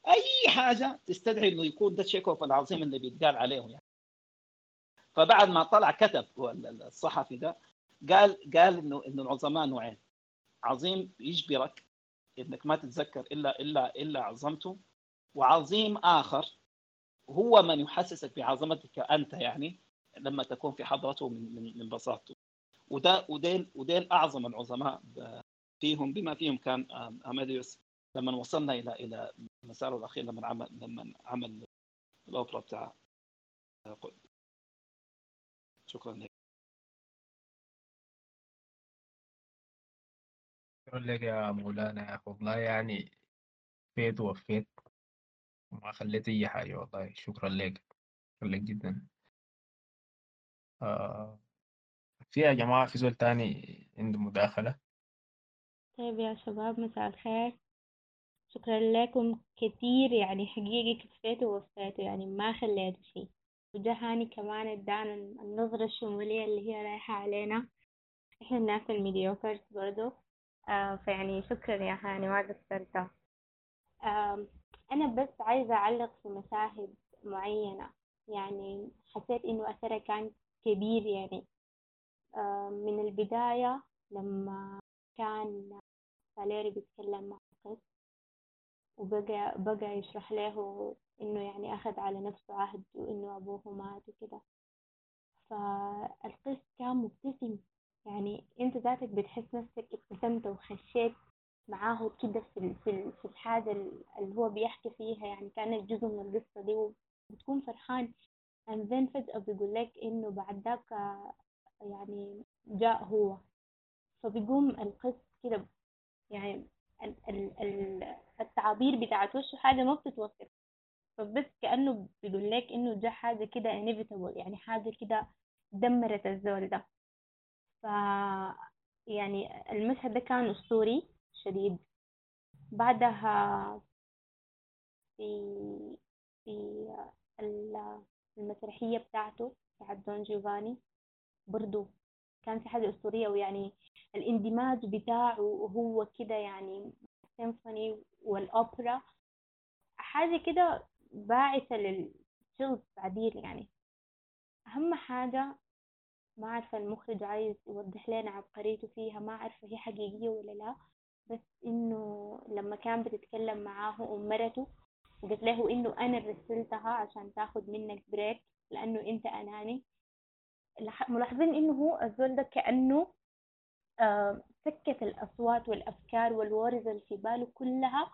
أي حاجة تستدعي إنه يكون ده تشيكوف العظيم اللي بيتقال عليه يعني. فبعد ما طلع كتب الصحفي ده قال قال إنه إنه العظماء نوعين. عظيم يجبرك إنك ما تتذكر إلا إلا إلا عظمته وعظيم آخر هو من يحسسك بعظمتك أنت يعني لما تكون في حضرته من من من بساطته. وده وديل وديل أعظم العظماء فيهم بما فيهم كان أماديوس لما وصلنا إلى إلى مساره الأخير لما عمل لما عمل الأوبرا بتاع شكرا لك. شكرا لك يا مولانا يا أخي. والله يعني فيت ووفيت وما خليت أي حاجة والله. شكرا لك شكرا لك جدا. آه في يا جماعة في زول تاني عنده مداخلة؟ طيب يا شباب مساء الخير. شكرا لكم كتير يعني حقيقي كفيتوا ووفيتوا يعني ما خليتوا شيء وده هاني كمان ادانا النظرة الشمولية اللي هي رايحة علينا. إحنا الناس الميديوكرز برضو. آه فيعني شكرا يا هاني ما قصرت آه أنا بس عايزة أعلق في مشاهد معينة. يعني حسيت إنه أثرها كان كبير يعني. آه من البداية لما كان ساليري بيتكلم مع قس وبقى بقى يشرح له إنه يعني أخذ على نفسه عهد وإنه أبوه مات وكده. فالقس كان مبتسم. يعني أنت ذاتك بتحس نفسك ابتسمت وخشيت معاه كده في في في الحاجة اللي هو بيحكي فيها. يعني كانت جزء من القصة دي وبتكون فرحان. And then فجأة بيقول لك إنه بعد ذاك يعني جاء هو. فبيقوم القس كده يعني ال ال ال التعابير بتاعت وشه حاجة ما بتتوصف. فبس كأنه بيقول لك إنه جاء حاجة كده inevitable يعني حاجة كده دمرت الزول ده. ف يعني المشهد ده كان أسطوري شديد. بعدها في في المسرحية بتاعته بتاعت دون جيوفاني برضو كان في حاجة أسطورية ويعني الاندماج بتاعه وهو كده يعني سيمفوني والأوبرا. حاجة كده باعثة للشغل بعدين يعني. أهم حاجة ما عارفة المخرج عايز يوضح لنا عبقريته فيها ما عارفة هي حقيقية ولا لا. بس إنه لما كان بتتكلم معاه أم مرته وقلت له إنه أنا رسلتها عشان تاخد منك break لأنه أنت أناني. ملاحظين إنه هو الزول ده كأنه آه سكت الأصوات والأفكار وال words اللي في باله كلها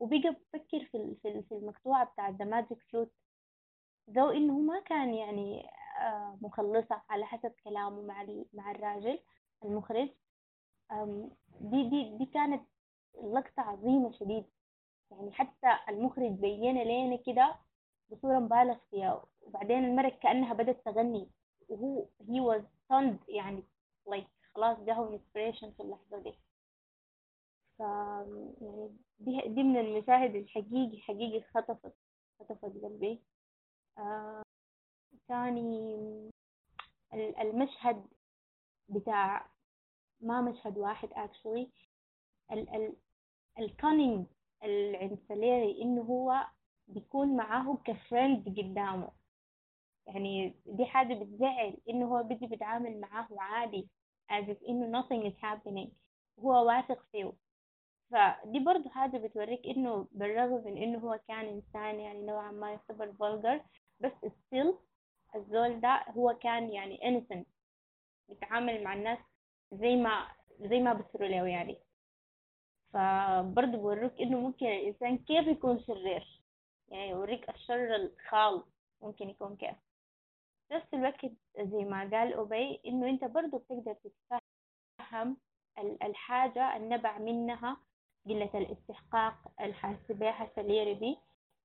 وبقى بفكر في في المقطوعة بتاع The Magic Flute though إنه ما كان يعني آه مخلصة على حسب كلامه مع مع الراجل المخرج. دي دي دي كانت لقطة عظيمة شديد. يعني حتى المخرج بين لنا كده بصورة مبالغ فيها. وبعدين المرة كأنها بدأت تغني. وهو he was stunned يعني like خلاص جاهم inspiration في اللحظة دي. ف يعني دي, دي من المشاهد الحقيقي حقيقي خطفت خطفت قلبي. آه المشهد بتاع ما مشهد واحد actually ال ال ال cunning عند ساليري إنه هو بيكون معاه ك friend قدامه. يعني دي حاجة بتزعل إنه هو بيجي بيتعامل معاه عادي as if إنه nothing is happening. هو واثق فيه. فدي برضو حاجة بتوريك إنه بالرغم من إنه هو كان إنسان يعني نوعا ما يعتبر vulgar بس still الزول ده هو كان يعني innocent. بيتعامل مع الناس زي ما زي ما بصروا له يعني. فبرضه بوريك إنه ممكن الإنسان كيف يكون شرير. يعني يوريك الشر الخالص ممكن يكون كيف. في نفس الوقت زي ما قال أبي إنه أنت برضو بتقدر تتفهم الحاجة النبع منها قلة الاستحقاق الحاسة بها سليري دي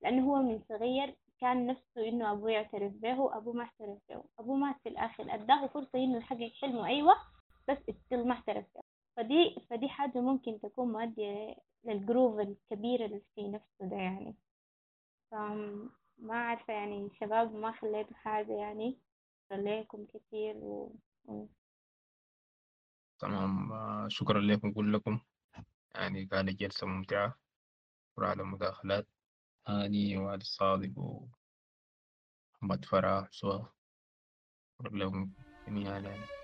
لأنه هو من صغير كان نفسه إنه أبوه يعترف به وأبوه ما اعترف به أبوه مات في الآخر أداه فرصة إنه يحقق حلمه أيوة بس استيل ما اعترف به. فدي فدي حاجة ممكن تكون مؤدية للجروف الكبير اللي في نفسه ده يعني. فما عارفة يعني شباب ما خليتوا حاجة يعني خليكم كتير و... تمام. شكرا لكم كلكم. يعني كانت جلسة ممتعة. على المداخلات. هاني وعلي الصادق ومحمد فرح. سوا شكرا لكم جميعا. يعني